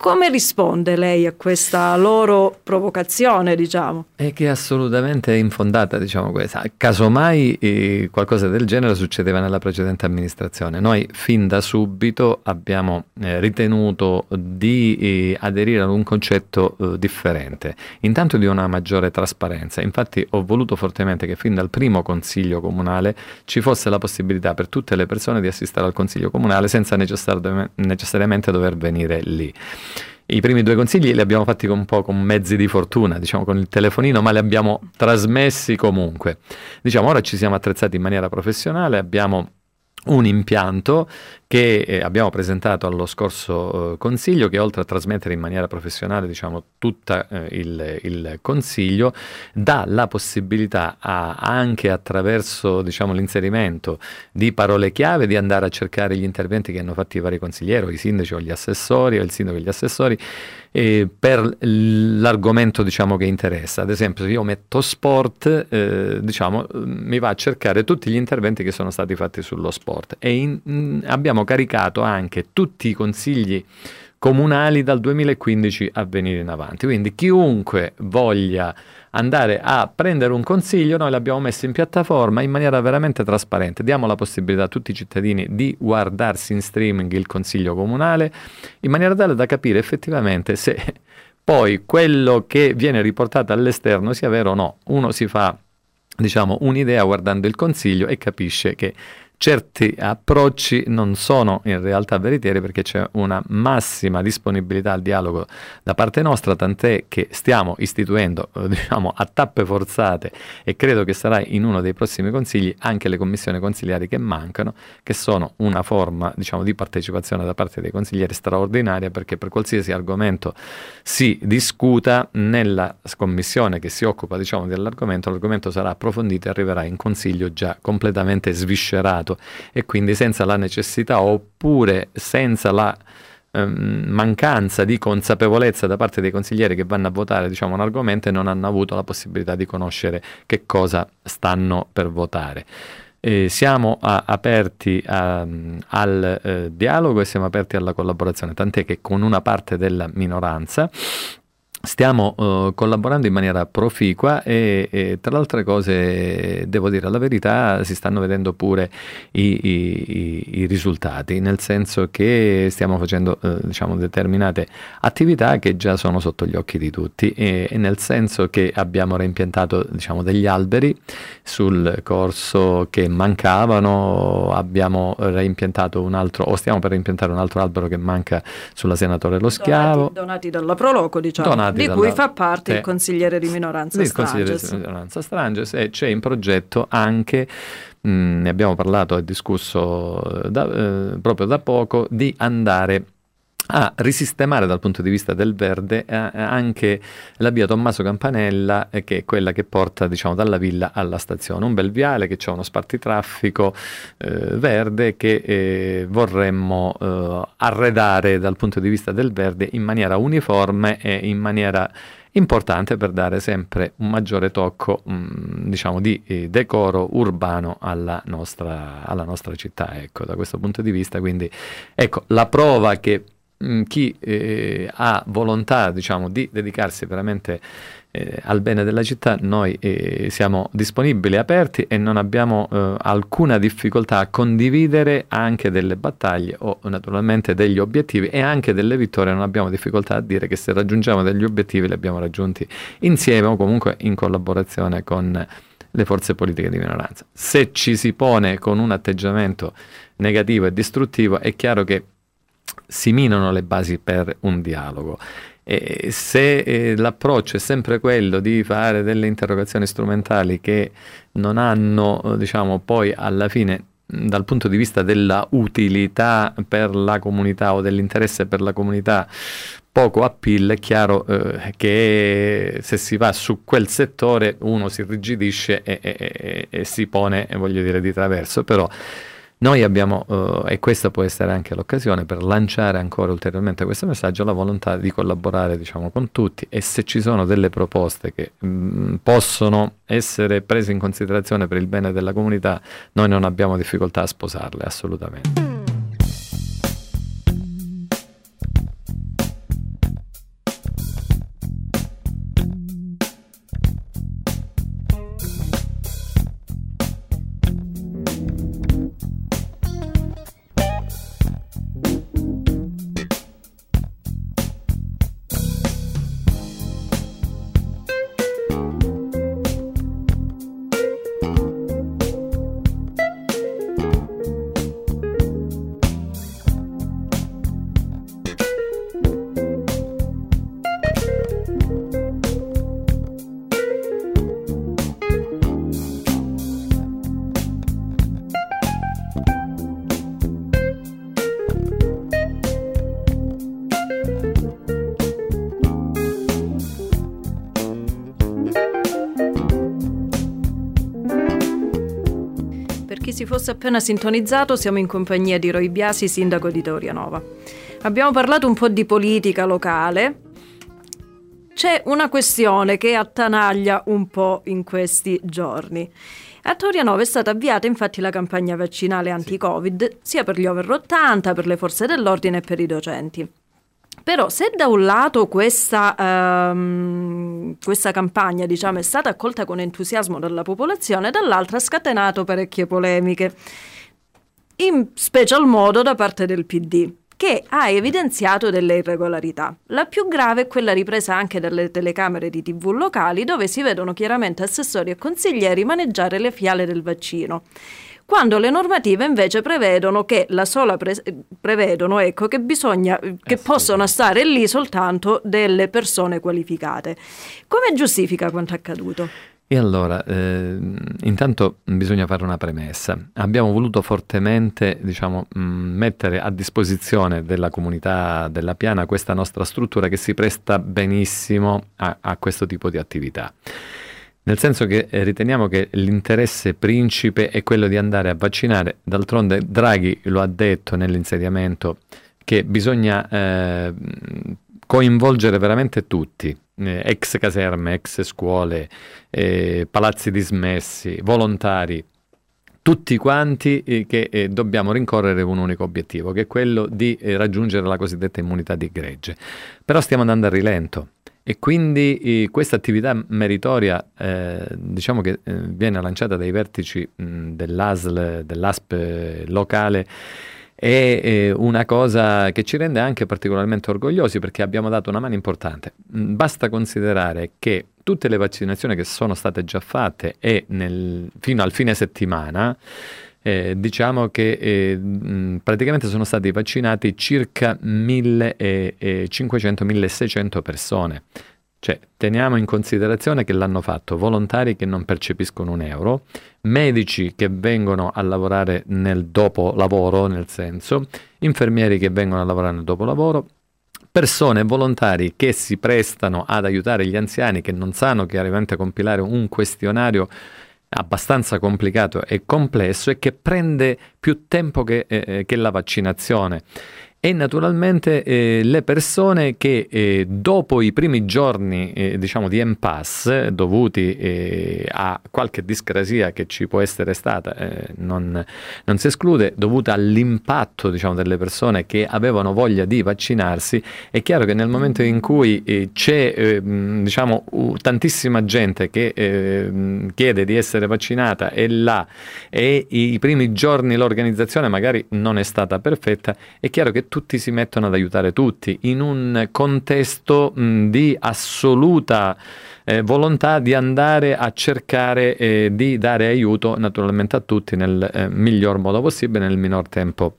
Come risponde lei a questa loro provocazione, diciamo? È che è assolutamente infondata, diciamo questa. Casomai eh, qualcosa del genere succedeva nella precedente amministrazione. Noi fin da subito abbiamo eh, ritenuto di eh, aderire ad un concetto eh, differente, intanto di una maggiore trasparenza. Infatti ho voluto fortemente che fin dal primo consiglio comunale ci fosse la possibilità per tutte le persone di assistere al consiglio comunale senza necessariamente dover venire lì. I primi due consigli li abbiamo fatti un po' con mezzi di fortuna, diciamo con il telefonino, ma li abbiamo trasmessi comunque. Diciamo, ora ci siamo attrezzati in maniera professionale, abbiamo un impianto che eh, abbiamo presentato allo scorso eh, Consiglio, che oltre a trasmettere in maniera professionale diciamo, tutto eh, il, il, Consiglio, dà la possibilità a, anche attraverso diciamo, l'inserimento di parole chiave di andare a cercare gli interventi che hanno fatto i vari consiglieri, o i sindaci o gli assessori, o il sindaco e gli assessori, eh, per l'argomento diciamo, che interessa. Ad esempio, se io metto sport, diciamo, mi va a cercare tutti gli interventi che sono stati fatti sullo sport e in, in, abbiamo abbiamo caricato anche tutti i consigli comunali dal 2015 a venire in avanti. Quindi chiunque voglia andare a prendere un consiglio, noi l'abbiamo messo in piattaforma in maniera veramente trasparente. Diamo la possibilità a tutti i cittadini di guardarsi in streaming il consiglio comunale in maniera tale da capire effettivamente se poi quello che viene riportato all'esterno sia vero o no. Uno si fa diciamo un'idea guardando il consiglio e capisce che certi approcci non sono in realtà veritieri perché c'è una massima disponibilità al dialogo da parte nostra, tant'è che stiamo istituendo eh, diciamo, a tappe forzate e credo che sarà in uno dei prossimi consigli anche le commissioni consigliari che mancano, che sono una forma diciamo, di partecipazione da parte dei consiglieri straordinaria perché per qualsiasi argomento si discuta nella commissione che si occupa diciamo, dell'argomento, l'argomento sarà approfondito e arriverà in consiglio già completamente sviscerato voto e quindi senza la necessità oppure senza la ehm, mancanza di consapevolezza da parte dei consiglieri che vanno a votare diciamo, un argomento e non hanno avuto la possibilità di conoscere che cosa stanno per votare. Eh, siamo a, aperti a, al eh, dialogo e siamo aperti alla collaborazione, tant'è che con una parte della minoranza Stiamo uh, collaborando in maniera proficua e, e, tra le altre cose, devo dire la verità, si stanno vedendo pure i, i, i risultati, nel senso che stiamo facendo uh, diciamo, determinate attività che già sono sotto gli occhi di tutti e, e nel senso che abbiamo reimpiantato diciamo, degli alberi sul corso che mancavano, abbiamo reimpiantato un altro, o stiamo per reimpiantare un altro albero che manca sulla Senatore Lo Schiavo. Donati, donati dalla Proloco, diciamo. Donati di dalla... cui fa parte sì. il consigliere di minoranza il consigliere di minoranza Stranges e c'è in progetto anche mh, ne abbiamo parlato e discusso da, eh, proprio da poco di andare a risistemare dal punto di vista del verde eh, anche la via Tommaso Campanella, eh, che è quella che porta diciamo, dalla villa alla stazione. Un bel viale che c'è uno spartitraffico eh, verde che eh, vorremmo eh, arredare dal punto di vista del verde in maniera uniforme e in maniera importante per dare sempre un maggiore tocco mh, mm, diciamo di eh, decoro urbano alla nostra, alla nostra città ecco da questo punto di vista quindi ecco la prova che Mm, chi eh, ha volontà diciamo, di dedicarsi veramente eh, al bene della città, noi eh, siamo disponibili, aperti e non abbiamo eh, alcuna difficoltà a condividere anche delle battaglie o naturalmente degli obiettivi e anche delle vittorie. Non abbiamo difficoltà a dire che se raggiungiamo degli obiettivi li abbiamo raggiunti insieme o comunque in collaborazione con le forze politiche di minoranza. Se ci si pone con un atteggiamento negativo e distruttivo, è chiaro che si minano le basi per un dialogo. E se eh, l'approccio è sempre quello di fare delle interrogazioni strumentali che non hanno, diciamo, poi alla fine dal punto di vista della utilità per la comunità o dell'interesse per la comunità poco appeal, è chiaro eh, che se si va su quel settore uno si rigidisce e, e, e, e si pone, voglio dire, di traverso, però noi abbiamo, uh, e questa può essere anche l'occasione per lanciare ancora ulteriormente questo messaggio, la volontà di collaborare diciamo, con tutti e se ci sono delle proposte che mh, mm, possono essere prese in considerazione per il bene della comunità, noi non abbiamo difficoltà a sposarle assolutamente. Appena sintonizzato, siamo in compagnia di Roy Biasi, sindaco di Torianova. Abbiamo parlato un po' di politica locale. C'è una questione che attanaglia un po' in questi giorni. A Torianova è stata avviata infatti la campagna vaccinale anti-Covid sia per gli over 80, per le forze dell'ordine e per i docenti. Però se da un lato questa, um, questa campagna diciamo, è stata accolta con entusiasmo dalla popolazione, dall'altra ha scatenato parecchie polemiche, in special modo da parte del PD che ha evidenziato delle irregolarità. La più grave è quella ripresa anche dalle telecamere di TV locali dove si vedono chiaramente assessori e consiglieri maneggiare le fiale del vaccino quando le normative invece prevedono che la sola pre- prevedono ecco, che bisogna che possono stare lì soltanto delle persone qualificate. Come giustifica quanto accaduto? E allora, eh, intanto bisogna fare una premessa. Abbiamo voluto fortemente diciamo, mh, mettere a disposizione della comunità della Piana questa nostra struttura che si presta benissimo a, a questo tipo di attività. Nel senso che eh, riteniamo che l'interesse principe è quello di andare a vaccinare. D'altronde Draghi lo ha detto nell'insediamento che bisogna eh, coinvolgere veramente tutti, eh, ex caserme, ex scuole, eh, palazzi dismessi, volontari, tutti quanti eh, che eh, dobbiamo rincorrere un unico obiettivo, che è quello di eh, raggiungere la cosiddetta immunità di gregge. Però stiamo andando a rilento. E quindi eh, questa attività meritoria, diciamo che viene lanciata dai vertici mh, dell'ASL, dell'ASP locale, è eh, una cosa che ci rende anche particolarmente orgogliosi perché abbiamo dato una mano importante. Basta considerare che tutte le vaccinazioni che sono state già fatte e nel, fino al fine settimana eh, diciamo che eh, mh, praticamente sono stati vaccinati circa 1500-1600 persone. Cioè, teniamo in considerazione che l'hanno fatto volontari che non percepiscono un euro, medici che vengono a lavorare nel dopo lavoro, nel senso, infermieri che vengono a lavorare nel dopo lavoro, persone volontari che si prestano ad aiutare gli anziani che non sanno chiaramente compilare un questionario abbastanza complicato e complesso e che prende più tempo che, eh, eh che la vaccinazione e naturalmente eh, le persone che eh, dopo i primi giorni eh, diciamo di impasse dovuti eh, a qualche discrasia che ci può essere stata eh, non, non, si esclude dovuta all'impatto diciamo, delle persone che avevano voglia di vaccinarsi è chiaro che nel momento in cui eh, c'è diciamo, uh, tantissima gente che chiede di essere vaccinata e là e i primi giorni l'organizzazione magari non è stata perfetta è chiaro che tutti si mettono ad aiutare tutti in un contesto mh, di assoluta eh, volontà di andare a cercare eh, di dare aiuto naturalmente a tutti nel eh, miglior modo possibile, nel minor tempo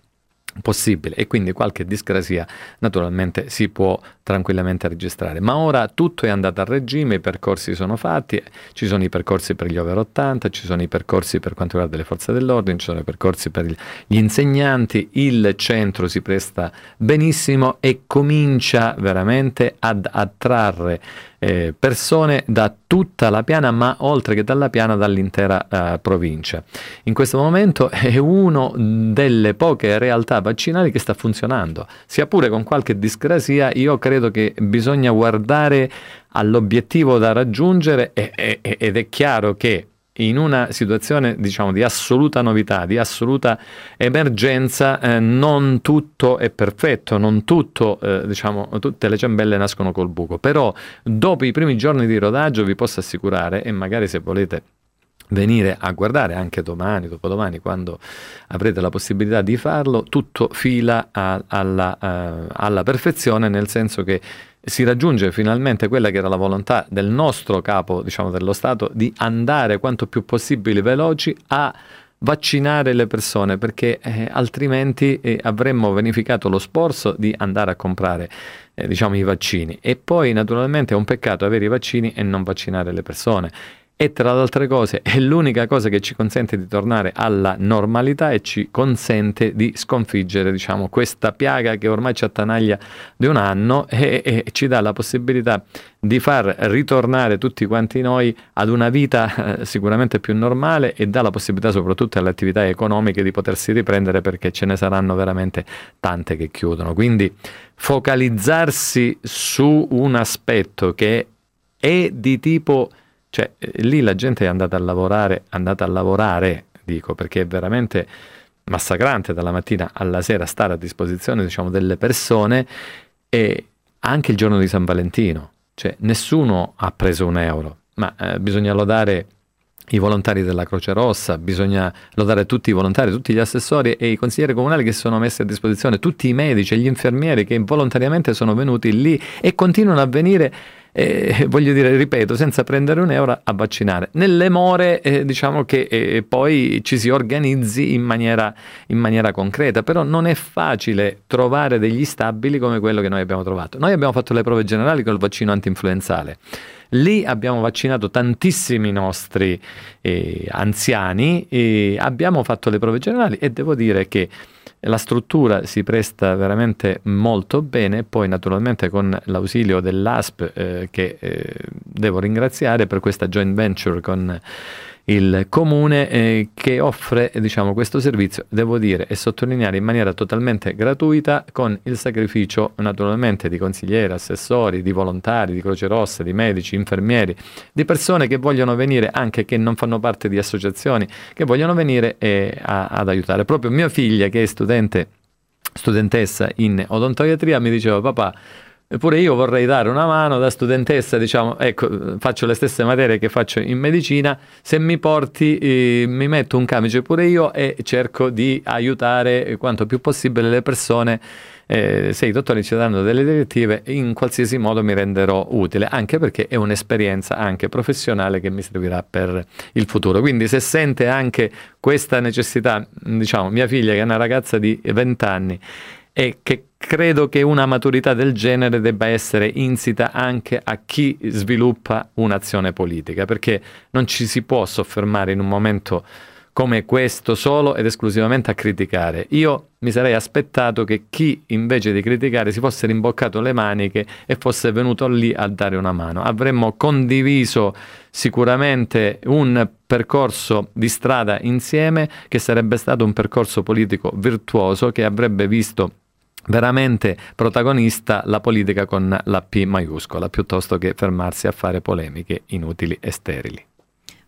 possibile. E quindi qualche discrasia naturalmente si può tranquillamente registrare. Ma ora tutto è andato a regime i percorsi sono fatti ci sono i percorsi per gli over 80 ci sono i percorsi per quanto riguarda le forze dell'ordine ci sono i percorsi per gli insegnanti il centro si presta benissimo e comincia veramente ad attrarre eh, persone da tutta la piana, ma oltre che dalla piana dall'intera eh, provincia. In questo momento è una delle poche realtà vaccinali che sta funzionando, sia pure con qualche discrasia, io credo che bisogna guardare all'obiettivo da raggiungere ed è chiaro che in una situazione diciamo, di assoluta novità, di assoluta emergenza, eh, non tutto è perfetto, non tutto, eh, diciamo, tutte le ciambelle nascono col buco, però dopo i primi giorni di rodaggio vi posso assicurare, e magari se volete venire a guardare anche domani, dopodomani, quando avrete la possibilità di farlo, tutto fila a, alla, uh, alla perfezione, nel senso che si raggiunge finalmente quella che era la volontà del nostro capo, diciamo dello Stato, di andare quanto più possibile veloci a vaccinare le persone perché eh, altrimenti eh, avremmo vanificato lo sforzo di andare a comprare eh, diciamo i vaccini. E poi naturalmente è un peccato avere i vaccini e non vaccinare le persone e tra le altre cose è l'unica cosa che ci consente di tornare alla normalità e ci consente di sconfiggere diciamo, questa piaga che ormai ci attanaglia di un anno e, e, ci dà la possibilità di far ritornare tutti quanti noi ad una vita eh, sicuramente più normale e dà la possibilità soprattutto alle attività economiche di potersi riprendere perché ce ne saranno veramente tante che chiudono. Quindi focalizzarsi su un aspetto che è di tipo cioè, eh, lì la gente è andata a lavorare, andata a lavorare, dico, perché è veramente massacrante dalla mattina alla sera stare a disposizione, diciamo, delle persone e anche il giorno di San Valentino. Cioè, nessuno ha preso un euro, ma eh, bisogna lodare i volontari della Croce Rossa, bisogna lodare tutti i volontari, tutti gli assessori e i consiglieri comunali che sono messi a disposizione, tutti i medici e gli infermieri che volontariamente sono venuti lì e continuano a venire eh, voglio dire, ripeto, senza prendere un euro a vaccinare. Nelle more eh, diciamo che eh, poi ci si organizzi in maniera, in maniera, concreta, però non è facile trovare degli stabili come quello che noi abbiamo trovato. Noi abbiamo fatto le prove generali col vaccino antinfluenzale. Lì abbiamo vaccinato tantissimi nostri eh, anziani, e abbiamo fatto le prove generali e devo dire che la struttura si presta veramente molto bene, poi naturalmente con l'ausilio dell'ASP eh, che eh, devo ringraziare per questa joint venture con il comune eh, che offre diciamo, questo servizio, devo dire e sottolineare in maniera totalmente gratuita con il sacrificio naturalmente di consiglieri, assessori, di volontari, di Croce Rossa, di medici, infermieri, di persone che vogliono venire anche che non fanno parte di associazioni, che vogliono venire eh, a, ad aiutare. Proprio mia figlia che è studente, studentessa in odontoiatria mi diceva papà Eppure io vorrei dare una mano da studentessa, diciamo, ecco, faccio le stesse materie che faccio in medicina, se mi porti eh, mi metto un camice pure io e cerco di aiutare quanto più possibile le persone. Eh, se i dottori ci danno delle direttive, in qualsiasi modo mi renderò utile, anche perché è un'esperienza anche professionale che mi servirà per il futuro. Quindi se sente anche questa necessità, diciamo, mia figlia che è una ragazza di 20 anni e che credo che una maturità del genere debba essere insita anche a chi sviluppa un'azione politica, perché non ci si può soffermare in un momento come questo solo ed esclusivamente a criticare. Io mi sarei aspettato che chi invece di criticare si fosse rimboccato le maniche e fosse venuto lì a dare una mano. Avremmo condiviso sicuramente un percorso di strada insieme che sarebbe stato un percorso politico virtuoso che avrebbe visto veramente protagonista la politica con la P maiuscola, piuttosto che fermarsi a fare polemiche inutili e sterili.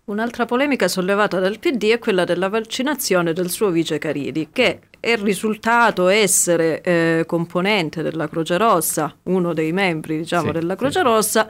Un'altra polemica sollevata dal PD è quella della vaccinazione del suo vice Caridi, che è risultato essere eh, componente della Croce Rossa, uno dei membri diciamo, sì, della Croce sì. Rossa,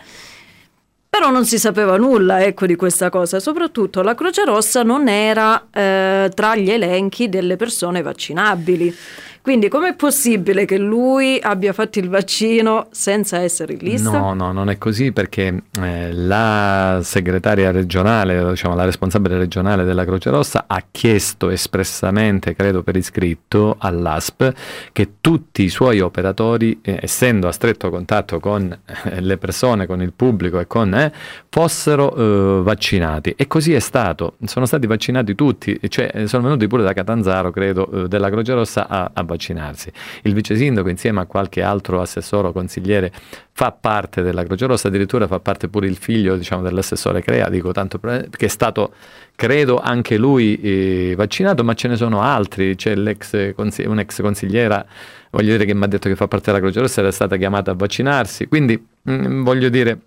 però non si sapeva nulla ecco, di questa cosa, soprattutto la Croce Rossa non era eh, tra gli elenchi delle persone vaccinabili. Quindi com'è possibile che lui abbia fatto il vaccino senza essere in lista? No, no, non è così perché eh, la segretaria regionale, diciamo la responsabile regionale della Croce Rossa ha chiesto espressamente, credo per iscritto, all'ASP che tutti i suoi operatori, eh, essendo a stretto contatto con eh, le persone, con il pubblico e con eh, fossero eh, vaccinati. E così è stato. Sono stati vaccinati tutti, cioè sono venuti pure da Catanzaro, credo, eh, della Croce Rossa a, a vaccinarsi. Il vice sindaco insieme a qualche altro assessore o consigliere fa parte della Croce Rossa, addirittura fa parte pure il figlio diciamo, dell'assessore Crea, dico tanto che è stato, credo, anche lui eh, vaccinato, ma ce ne sono altri, c'è un'ex consigliera, voglio dire che mi ha detto che fa parte della Croce Rossa, era stata chiamata a vaccinarsi, quindi mh, mm, voglio dire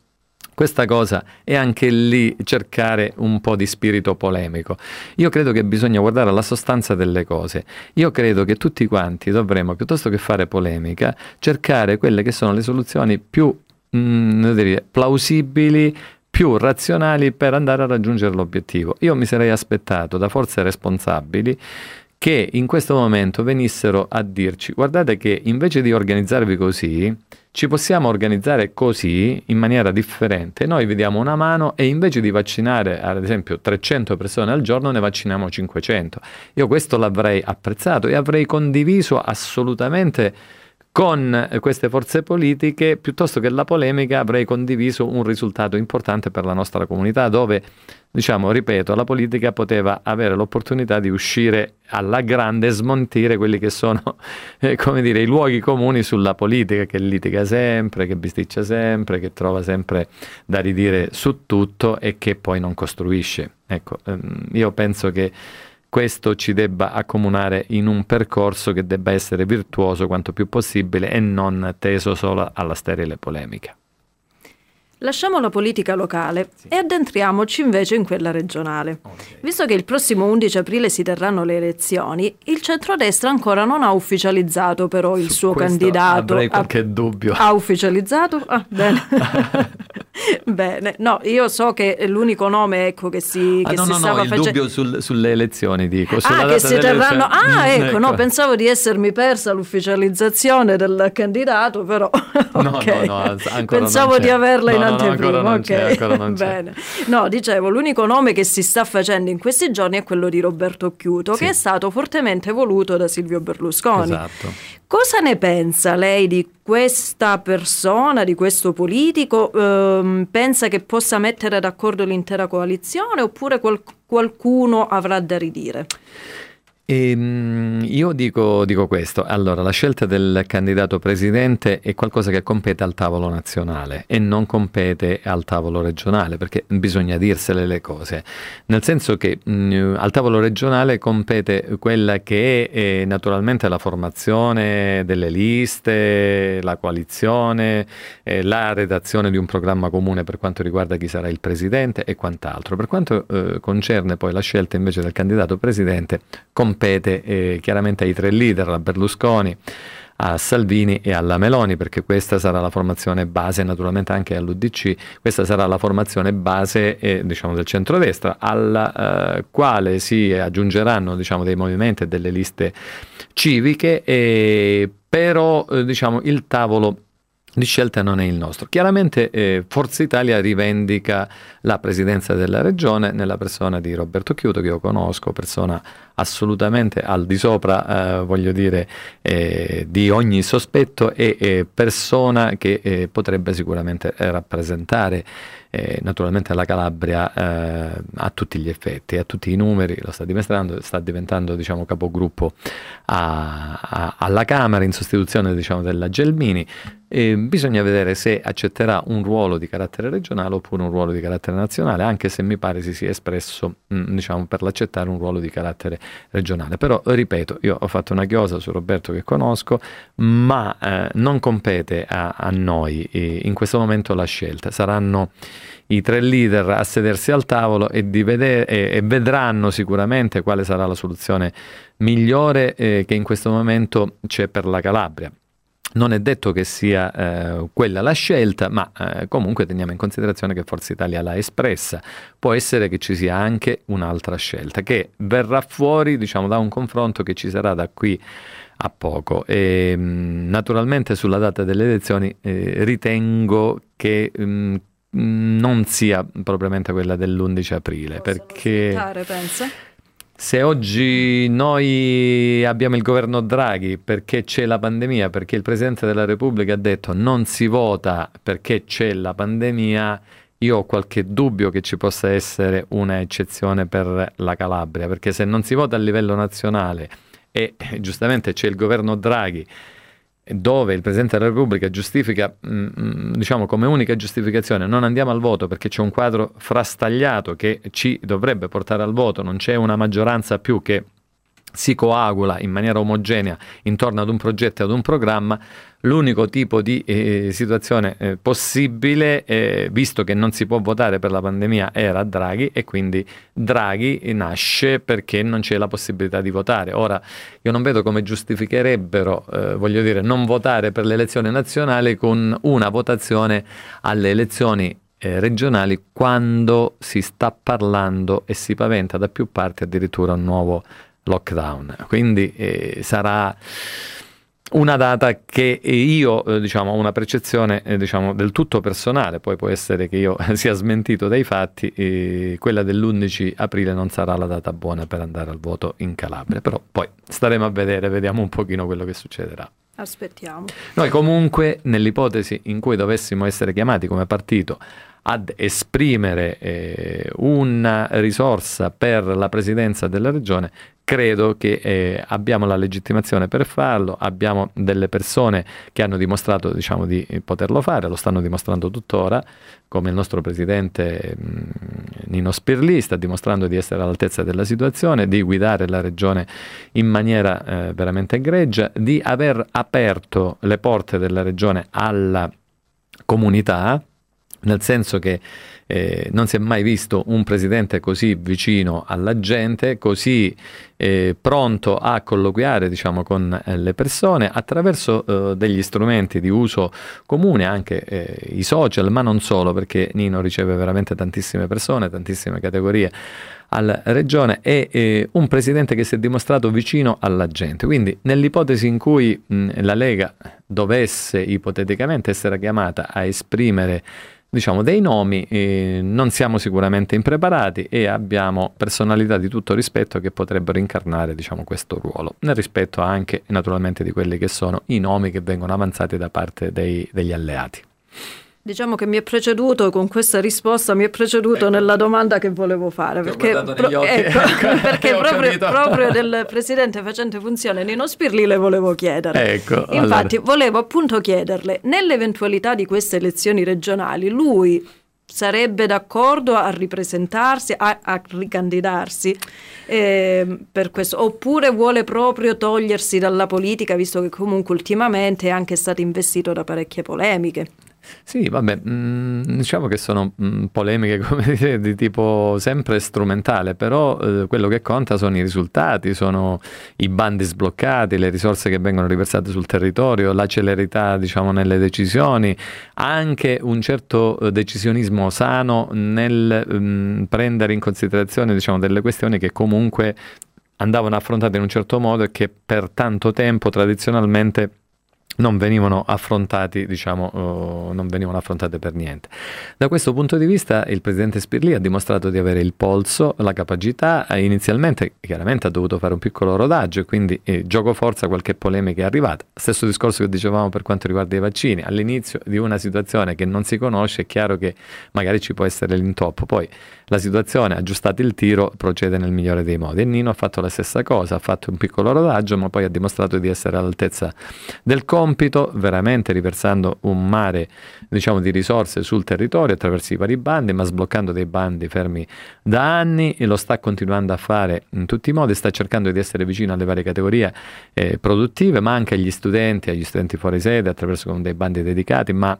questa cosa è anche lì cercare un po' di spirito polemico. Io credo che bisogna guardare alla sostanza delle cose. Io credo che tutti quanti dovremmo, piuttosto che fare polemica, cercare quelle che sono le soluzioni più mh, mm, dire, plausibili, più razionali per andare a raggiungere l'obiettivo. Io mi sarei aspettato da forze responsabili che in questo momento venissero a dirci guardate che invece di organizzarvi così, ci possiamo organizzare così in maniera differente. Noi vi diamo una mano e invece di vaccinare ad esempio 300 persone al giorno ne vacciniamo 500. Io questo l'avrei apprezzato e avrei condiviso assolutamente con queste forze politiche, piuttosto che la polemica, avrei condiviso un risultato importante per la nostra comunità, dove, diciamo, ripeto, la politica poteva avere l'opportunità di uscire alla grande e smontire quelli che sono, eh, dire, i luoghi comuni sulla politica, che litiga sempre, che bisticcia sempre, che trova sempre da ridire su tutto e che poi non costruisce. Ecco, ehm, io penso che questo ci debba accomunare in un percorso che debba essere virtuoso quanto più possibile e non teso solo alla sterile polemica. Lasciamo la politica locale sì. e addentriamoci invece in quella regionale. Okay. Visto che il prossimo 11 aprile si terranno le elezioni, il centrodestra ancora non ha ufficializzato però il Su suo candidato. Avrei qualche ha, dubbio. Ha ufficializzato? Ah, bene. bene. No, io so che l'unico nome ecco, che si, ah, che no, si no, stava no, facendo... dubbio sul, sulle elezioni, dico. Ah, che si terranno... Ah, ecco, ecco, no, pensavo di essermi persa l'ufficializzazione del candidato, però... no, okay. no, no, ancora Pensavo di averla in no, anteprima, ok. Bene. No, dicevo, l'unico nome che si sta facendo in questi giorni è quello di Roberto Chiuto, sì. che è stato fortemente voluto da Silvio Berlusconi. Esatto. Cosa ne pensa lei di questa persona, di questo politico? Ehm, pensa che possa mettere d'accordo l'intera coalizione oppure qual- qualcuno avrà da ridire? E, ehm, io dico, dico, questo, allora la scelta del candidato presidente è qualcosa che compete al tavolo nazionale e non compete al tavolo regionale, perché bisogna dirsele le cose, nel senso che mh, mm, al tavolo regionale compete quella che è, è naturalmente la formazione delle liste, la coalizione, eh, la redazione di un programma comune per quanto riguarda chi sarà il presidente e quant'altro. Per quanto eh, concerne poi la scelta invece del candidato presidente, compete compete eh, chiaramente ai tre leader, a Berlusconi, a Salvini e alla Meloni, perché questa sarà la formazione base, naturalmente anche all'UDC, questa sarà la formazione base eh, diciamo, del centrodestra, alla eh, quale si aggiungeranno diciamo, dei movimenti e delle liste civiche, e, però eh, diciamo, il tavolo di scelta non è il nostro. Chiaramente eh, Forza Italia rivendica la presidenza della regione nella persona di Roberto Chiuto, che io conosco, persona assolutamente al di sopra, eh, voglio dire, eh, di ogni sospetto e persona che eh, potrebbe sicuramente rappresentare eh, naturalmente la Calabria eh, a tutti gli effetti, a tutti i numeri, lo sta dimostrando, sta diventando diciamo, capogruppo a, a, alla Camera in sostituzione diciamo, della Gelmini. E bisogna vedere se accetterà un ruolo di carattere regionale oppure un ruolo di carattere nazionale, anche se mi pare si sia espresso mm, diciamo, per l'accettare un ruolo di carattere regionale. Però, ripeto, io ho fatto una chiosa su Roberto che conosco, ma eh, non compete a, a noi eh, in questo momento la scelta. Saranno i tre leader a sedersi al tavolo e, vedere, e, e vedranno sicuramente quale sarà la soluzione migliore eh, che in questo momento c'è per la Calabria. Non è detto che sia eh, quella la scelta, ma eh, comunque teniamo in considerazione che Forza Italia l'ha espressa. Può essere che ci sia anche un'altra scelta che verrà fuori diciamo, da un confronto che ci sarà da qui a poco. E, mh, naturalmente sulla data delle elezioni eh, ritengo che mh, non sia propriamente quella dell'11 aprile, Posso perché se oggi noi abbiamo il governo Draghi perché c'è la pandemia, perché il Presidente della Repubblica ha detto non si vota perché c'è la pandemia, io ho qualche dubbio che ci possa essere una eccezione per la Calabria, perché se non si vota a livello nazionale e giustamente c'è il governo Draghi dove il Presidente della Repubblica giustifica, mm, mm, diciamo come unica giustificazione, non andiamo al voto perché c'è un quadro frastagliato che ci dovrebbe portare al voto, non c'è una maggioranza più che si coagula in maniera omogenea intorno ad un progetto e ad un programma, l'unico tipo di eh, situazione eh, possibile, eh, visto che non si può votare per la pandemia, era Draghi e quindi Draghi nasce perché non c'è la possibilità di votare. Ora, io non vedo come giustificherebbero, eh, voglio dire, non votare per le elezioni nazionali con una votazione alle elezioni eh, regionali quando si sta parlando e si paventa da più parti addirittura un nuovo lockdown. Quindi eh, sarà una data che io eh, diciamo, ho una percezione eh, diciamo, del tutto personale, poi può essere che io sia smentito dai fatti, eh, quella dell'11 aprile non sarà la data buona per andare al voto in Calabria, però poi staremo a vedere, vediamo un pochino quello che succederà. Aspettiamo. Noi comunque, nell'ipotesi in cui dovessimo essere chiamati come partito ad esprimere eh, una risorsa per la presidenza della regione, credo che eh, abbiamo la legittimazione per farlo, abbiamo delle persone che hanno dimostrato diciamo, di poterlo fare, lo stanno dimostrando tuttora, come il nostro presidente mh, mm, Nino Spirli sta dimostrando di essere all'altezza della situazione, di guidare la regione in maniera eh, veramente egregia, di aver aperto le porte della regione alla comunità nel senso che eh, non si è mai visto un presidente così vicino alla gente, così eh, pronto a colloquiare diciamo, con eh, le persone attraverso eh, degli strumenti di uso comune, anche eh, i social, ma non solo, perché Nino riceve veramente tantissime persone, tantissime categorie alla regione è eh, un presidente che si è dimostrato vicino alla gente. Quindi nell'ipotesi in cui mh, la Lega dovesse ipoteticamente essere chiamata a esprimere diciamo, dei nomi, eh, non siamo sicuramente impreparati e abbiamo personalità di tutto rispetto che potrebbero incarnare diciamo, questo ruolo, nel rispetto anche naturalmente di quelli che sono i nomi che vengono avanzati da parte dei, degli alleati. Diciamo che mi è preceduto con questa risposta, mi è preceduto ecco. nella domanda che volevo fare, perché, pro- ecco, perché proprio, proprio, del presidente facente funzione Nino Spirli le volevo chiedere. Ecco, Infatti allora. volevo appunto chiederle, nell'eventualità di queste elezioni regionali, lui sarebbe d'accordo a ripresentarsi, a, a ricandidarsi eh, per questo, oppure vuole proprio togliersi dalla politica, visto che comunque ultimamente è anche stato investito da parecchie polemiche. Sì, vabbè, mh, mm, diciamo che sono mh, mm, polemiche dire, di tipo sempre strumentale, però eh, quello che conta sono i risultati, sono i bandi sbloccati, le risorse che vengono riversate sul territorio, la celerità diciamo, nelle decisioni, anche un certo eh, decisionismo sano nel mh, mm, prendere in considerazione diciamo, delle questioni che comunque andavano affrontate in un certo modo e che per tanto tempo tradizionalmente non venivano affrontati, diciamo, uh, non venivano affrontate per niente. Da questo punto di vista il presidente Spirli ha dimostrato di avere il polso, la capacità, inizialmente chiaramente ha dovuto fare un piccolo rodaggio quindi eh, gioco forza qualche polemica è arrivata. Stesso discorso che dicevamo per quanto riguarda i vaccini, all'inizio di una situazione che non si conosce è chiaro che magari ci può essere l'intoppo, poi la situazione, aggiustate il tiro, procede nel migliore dei modi. E Nino ha fatto la stessa cosa, ha fatto un piccolo rodaggio, ma poi ha dimostrato di essere all'altezza del compito, veramente riversando un mare diciamo, di risorse sul territorio attraverso i vari bandi, ma sbloccando dei bandi fermi da anni e lo sta continuando a fare in tutti i modi, sta cercando di essere vicino alle varie categorie eh, produttive, ma anche agli studenti, agli studenti fuori sede attraverso dei bandi dedicati, ma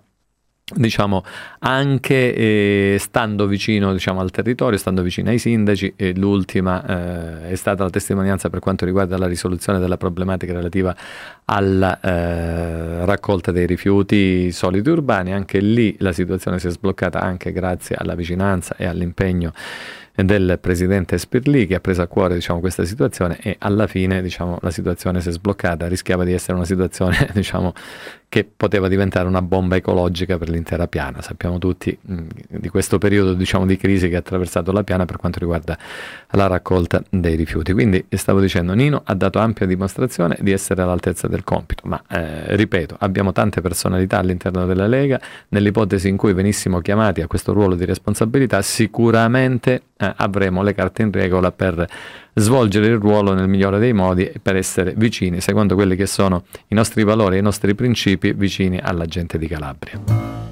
diciamo anche eh, stando vicino diciamo, al territorio, stando vicino ai sindaci e l'ultima eh, è stata la testimonianza per quanto riguarda la risoluzione della problematica relativa alla eh, raccolta dei rifiuti solidi urbani, anche lì la situazione si è sbloccata anche grazie alla vicinanza e all'impegno del presidente Spirli che ha preso a cuore diciamo, questa situazione e alla fine diciamo, la situazione si è sbloccata, rischiava di essere una situazione diciamo, che poteva diventare una bomba ecologica per l'intera piana. Sappiamo tutti mh, mm, di questo periodo diciamo, di crisi che ha attraversato la piana per quanto riguarda la raccolta dei rifiuti. Quindi stavo dicendo, Nino ha dato ampia dimostrazione di essere all'altezza del compito, ma eh, ripeto, abbiamo tante personalità all'interno della Lega, nell'ipotesi in cui venissimo chiamati a questo ruolo di responsabilità, sicuramente eh, avremo le carte in regola per svolgere il ruolo nel migliore dei modi per essere vicini, secondo quelli che sono i nostri valori e i nostri principi, vicini alla gente di Calabria.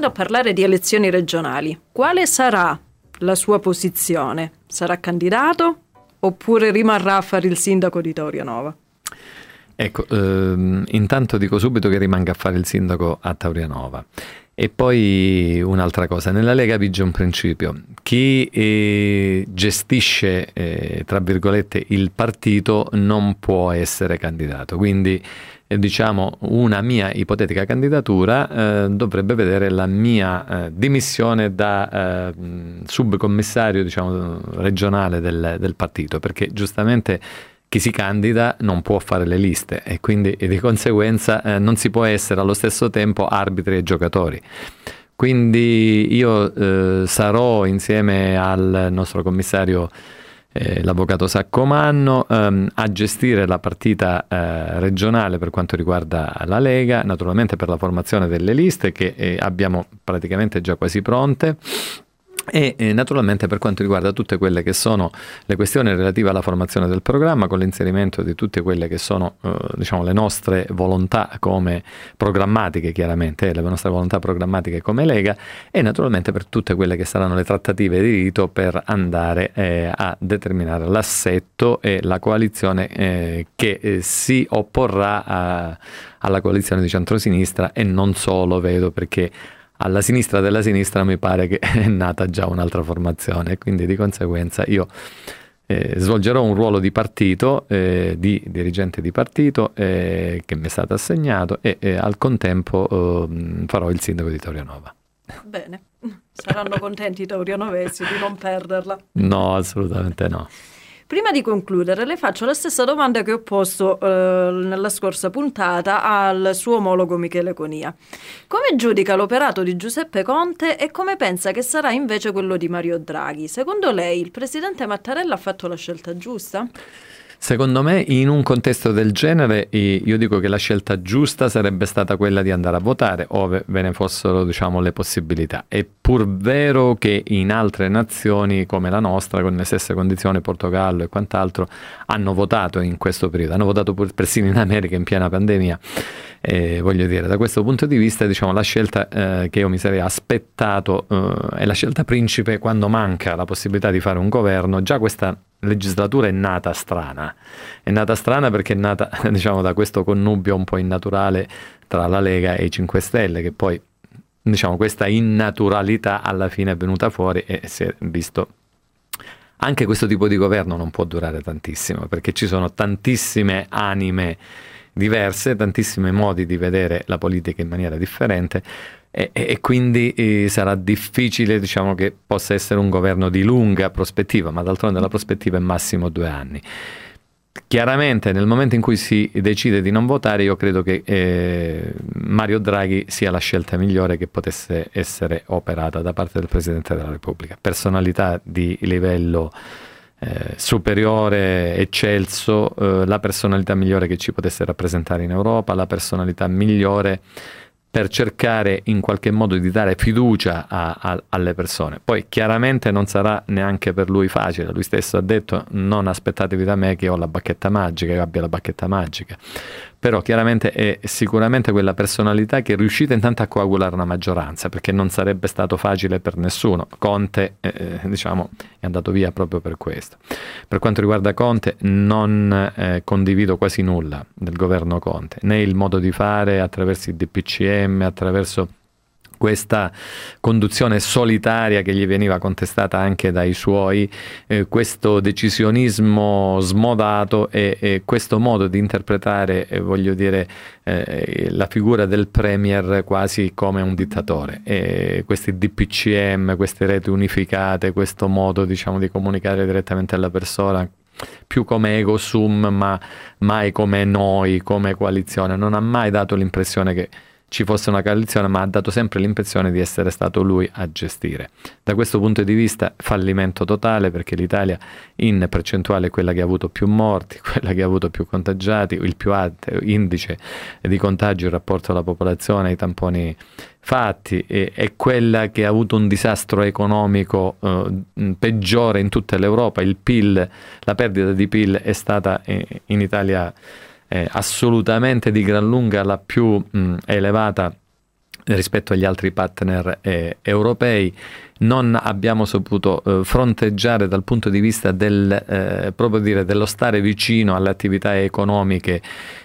Continuando a parlare di elezioni regionali, quale sarà la sua posizione? Sarà candidato oppure rimarrà a fare il sindaco di Taurianova? Ecco, ehm, intanto dico subito che rimanga a fare il sindaco a Taurianova. E poi un'altra cosa, nella Lega vige un principio, chi eh, gestisce, eh, tra virgolette, il partito non può essere candidato, quindi diciamo, una mia ipotetica candidatura eh, dovrebbe vedere la mia eh, dimissione da eh, subcommissario diciamo, regionale del, del, partito, perché giustamente chi si candida non può fare le liste e quindi e di conseguenza eh, non si può essere allo stesso tempo arbitri e giocatori. Quindi io eh, sarò insieme al nostro commissario eh, l'avvocato Saccomanno ehm, a gestire la partita eh, regionale per quanto riguarda la Lega, naturalmente per la formazione delle liste che eh, abbiamo praticamente già quasi pronte e eh, naturalmente per quanto riguarda tutte quelle che sono le questioni relative alla formazione del programma con l'inserimento di tutte quelle che sono eh, diciamo le nostre volontà come programmatiche chiaramente eh, le nostre volontà programmatiche come Lega e naturalmente per tutte quelle che saranno le trattative di rito per andare eh, a determinare l'assetto e la coalizione eh, che si opporrà a, alla coalizione di centrosinistra e non solo vedo perché alla sinistra della sinistra mi pare che è nata già un'altra formazione, quindi di conseguenza io eh, svolgerò un ruolo di partito, eh, di dirigente di partito eh, che mi è stato assegnato e al contempo ehm, farò il sindaco di Torianova. Bene, saranno contenti i torianovesi di non perderla. No, assolutamente no. Prima di concludere, le faccio la stessa domanda che ho posto eh, nella scorsa puntata al suo omologo Michele Conia. Come giudica l'operato di Giuseppe Conte e come pensa che sarà invece quello di Mario Draghi? Secondo lei il presidente Mattarella ha fatto la scelta giusta? Secondo me, in un contesto del genere, io dico che la scelta giusta sarebbe stata quella di andare a votare, ove ve ne fossero diciamo, le possibilità. È pur vero che in altre nazioni come la nostra, con le stesse condizioni, Portogallo e quant'altro, hanno votato in questo periodo, hanno votato persino in America in piena pandemia. Eh, voglio dire, da questo punto di vista, diciamo, la scelta eh, che io mi sarei aspettato eh, è la scelta principe quando manca la possibilità di fare un governo. Già questa legislatura è nata strana. È nata strana perché è nata, diciamo, da questo connubio un po' innaturale tra la Lega e i 5 Stelle, che poi, diciamo, questa innaturalità alla fine è venuta fuori e si è visto anche questo tipo di governo non può durare tantissimo perché ci sono tantissime anime diverse, tantissimi modi di vedere la politica in maniera differente e, e quindi eh, sarà difficile diciamo, che possa essere un governo di lunga prospettiva, ma d'altronde la prospettiva è massimo due anni. Chiaramente nel momento in cui si decide di non votare io credo che eh, Mario Draghi sia la scelta migliore che potesse essere operata da parte del Presidente della Repubblica. Personalità di livello eh, superiore, eccelso, eh, la personalità migliore che ci potesse rappresentare in Europa, la personalità migliore per cercare in qualche modo di dare fiducia a, a, alle persone. Poi chiaramente non sarà neanche per lui facile, lui stesso ha detto non aspettatevi da me che ho la bacchetta magica, che abbia la bacchetta magica però chiaramente è sicuramente quella personalità che è riuscita intanto a coagulare una maggioranza, perché non sarebbe stato facile per nessuno. Conte, eh, diciamo, è andato via proprio per questo. Per quanto riguarda Conte, non eh, condivido quasi nulla del governo Conte, né il modo di fare attraverso il DPCM, attraverso questa conduzione solitaria che gli veniva contestata anche dai suoi, eh, questo decisionismo smodato e, e, questo modo di interpretare, eh, voglio dire, eh, la figura del Premier quasi come un dittatore. E questi DPCM, queste reti unificate, questo modo diciamo, di comunicare direttamente alla persona più come ego sum ma mai come noi, come coalizione, non ha mai dato l'impressione che ci fosse una coalizione, ma ha dato sempre l'impressione di essere stato lui a gestire. Da questo punto di vista fallimento totale perché l'Italia in percentuale è quella che ha avuto più morti, quella che ha avuto più contagiati, il più alto indice di contagio in rapporto alla popolazione, ai tamponi fatti, e, è quella che ha avuto un disastro economico eh, peggiore in tutta l'Europa, il PIL, la perdita di PIL è stata eh, in Italia eh, assolutamente di gran lunga la più mh, elevata rispetto agli altri partner eh, europei, non abbiamo saputo eh, fronteggiare dal punto di vista del, eh, proprio dire, dello stare vicino alle attività economiche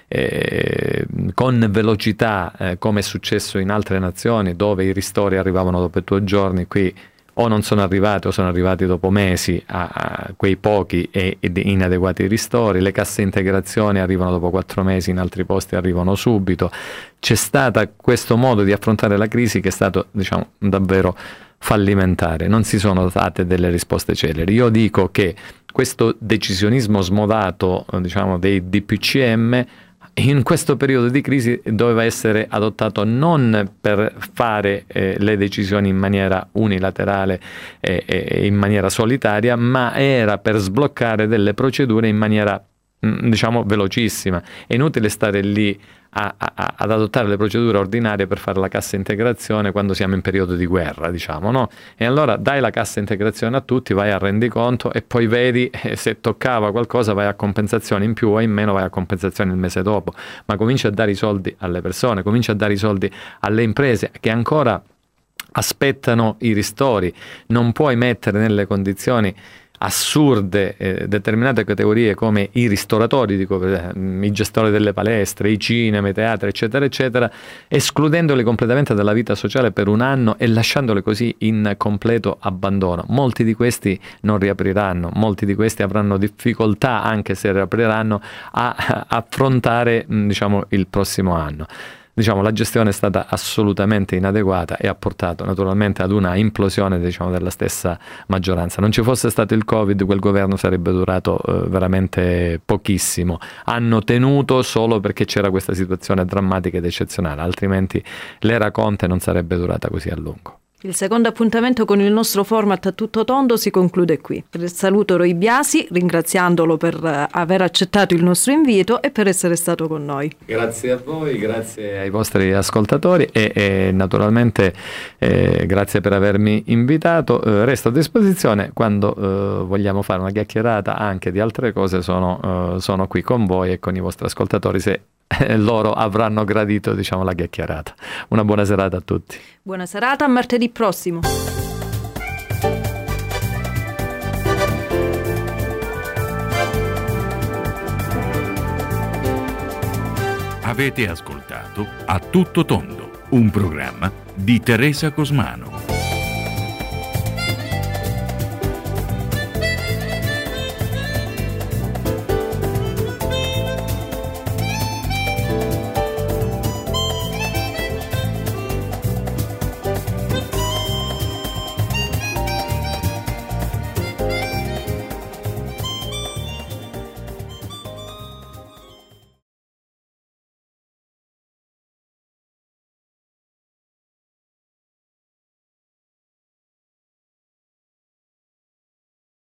eh, con velocità, eh, come è successo in altre nazioni dove i ristori arrivavano dopo due giorni, qui o non sono arrivati o sono arrivati dopo mesi a, a quei pochi e, ed inadeguati ristori, le casse integrazione arrivano dopo quattro mesi, in altri posti arrivano subito. C'è stato questo modo di affrontare la crisi che è stato diciamo, davvero fallimentare, non si sono date delle risposte celeri. Io dico che questo decisionismo smodato diciamo, dei DPCM in questo periodo di crisi doveva essere adottato non per fare eh, le decisioni in maniera unilaterale e, e in maniera solitaria, ma era per sbloccare delle procedure in maniera diciamo velocissima. È inutile stare lì a, a, ad adottare le procedure ordinarie per fare la cassa integrazione quando siamo in periodo di guerra, diciamo, no? E allora dai la cassa integrazione a tutti, vai a rendiconto e poi vedi eh, se toccava qualcosa vai a compensazione in più o in meno vai a compensazione il mese dopo, ma cominci a dare i soldi alle persone, cominci a dare i soldi alle imprese che ancora aspettano i ristori, non puoi mettere nelle condizioni assurde eh, determinate categorie come i ristoratori, dico, eh, i gestori delle palestre, i cinema, i teatri, eccetera, eccetera, escludendoli completamente dalla vita sociale per un anno e lasciandoli così in completo abbandono. Molti di questi non riapriranno, molti di questi avranno difficoltà, anche se riapriranno, a affrontare diciamo, il prossimo anno diciamo, la gestione è stata assolutamente inadeguata e ha portato naturalmente ad una implosione diciamo, della stessa maggioranza. Non ci fosse stato il Covid, quel governo sarebbe durato eh, veramente pochissimo. Hanno tenuto solo perché c'era questa situazione drammatica ed eccezionale, altrimenti l'era Conte non sarebbe durata così a lungo. Il secondo appuntamento con il nostro format a tutto tondo si conclude qui. Saluto Roy Biasi ringraziandolo per eh, aver accettato il nostro invito e per essere stato con noi. Grazie a voi, grazie ai vostri ascoltatori e, e naturalmente eh, grazie per avermi invitato. Eh, resto a disposizione quando eh, vogliamo fare una chiacchierata anche di altre cose, sono, eh, sono qui con voi e con i vostri ascoltatori se loro avranno gradito diciamo, la chiacchierata. Una buona serata a tutti. Buona serata, martedì prossimo. Avete ascoltato A Tutto Tondo, un programma di Teresa Cosmano.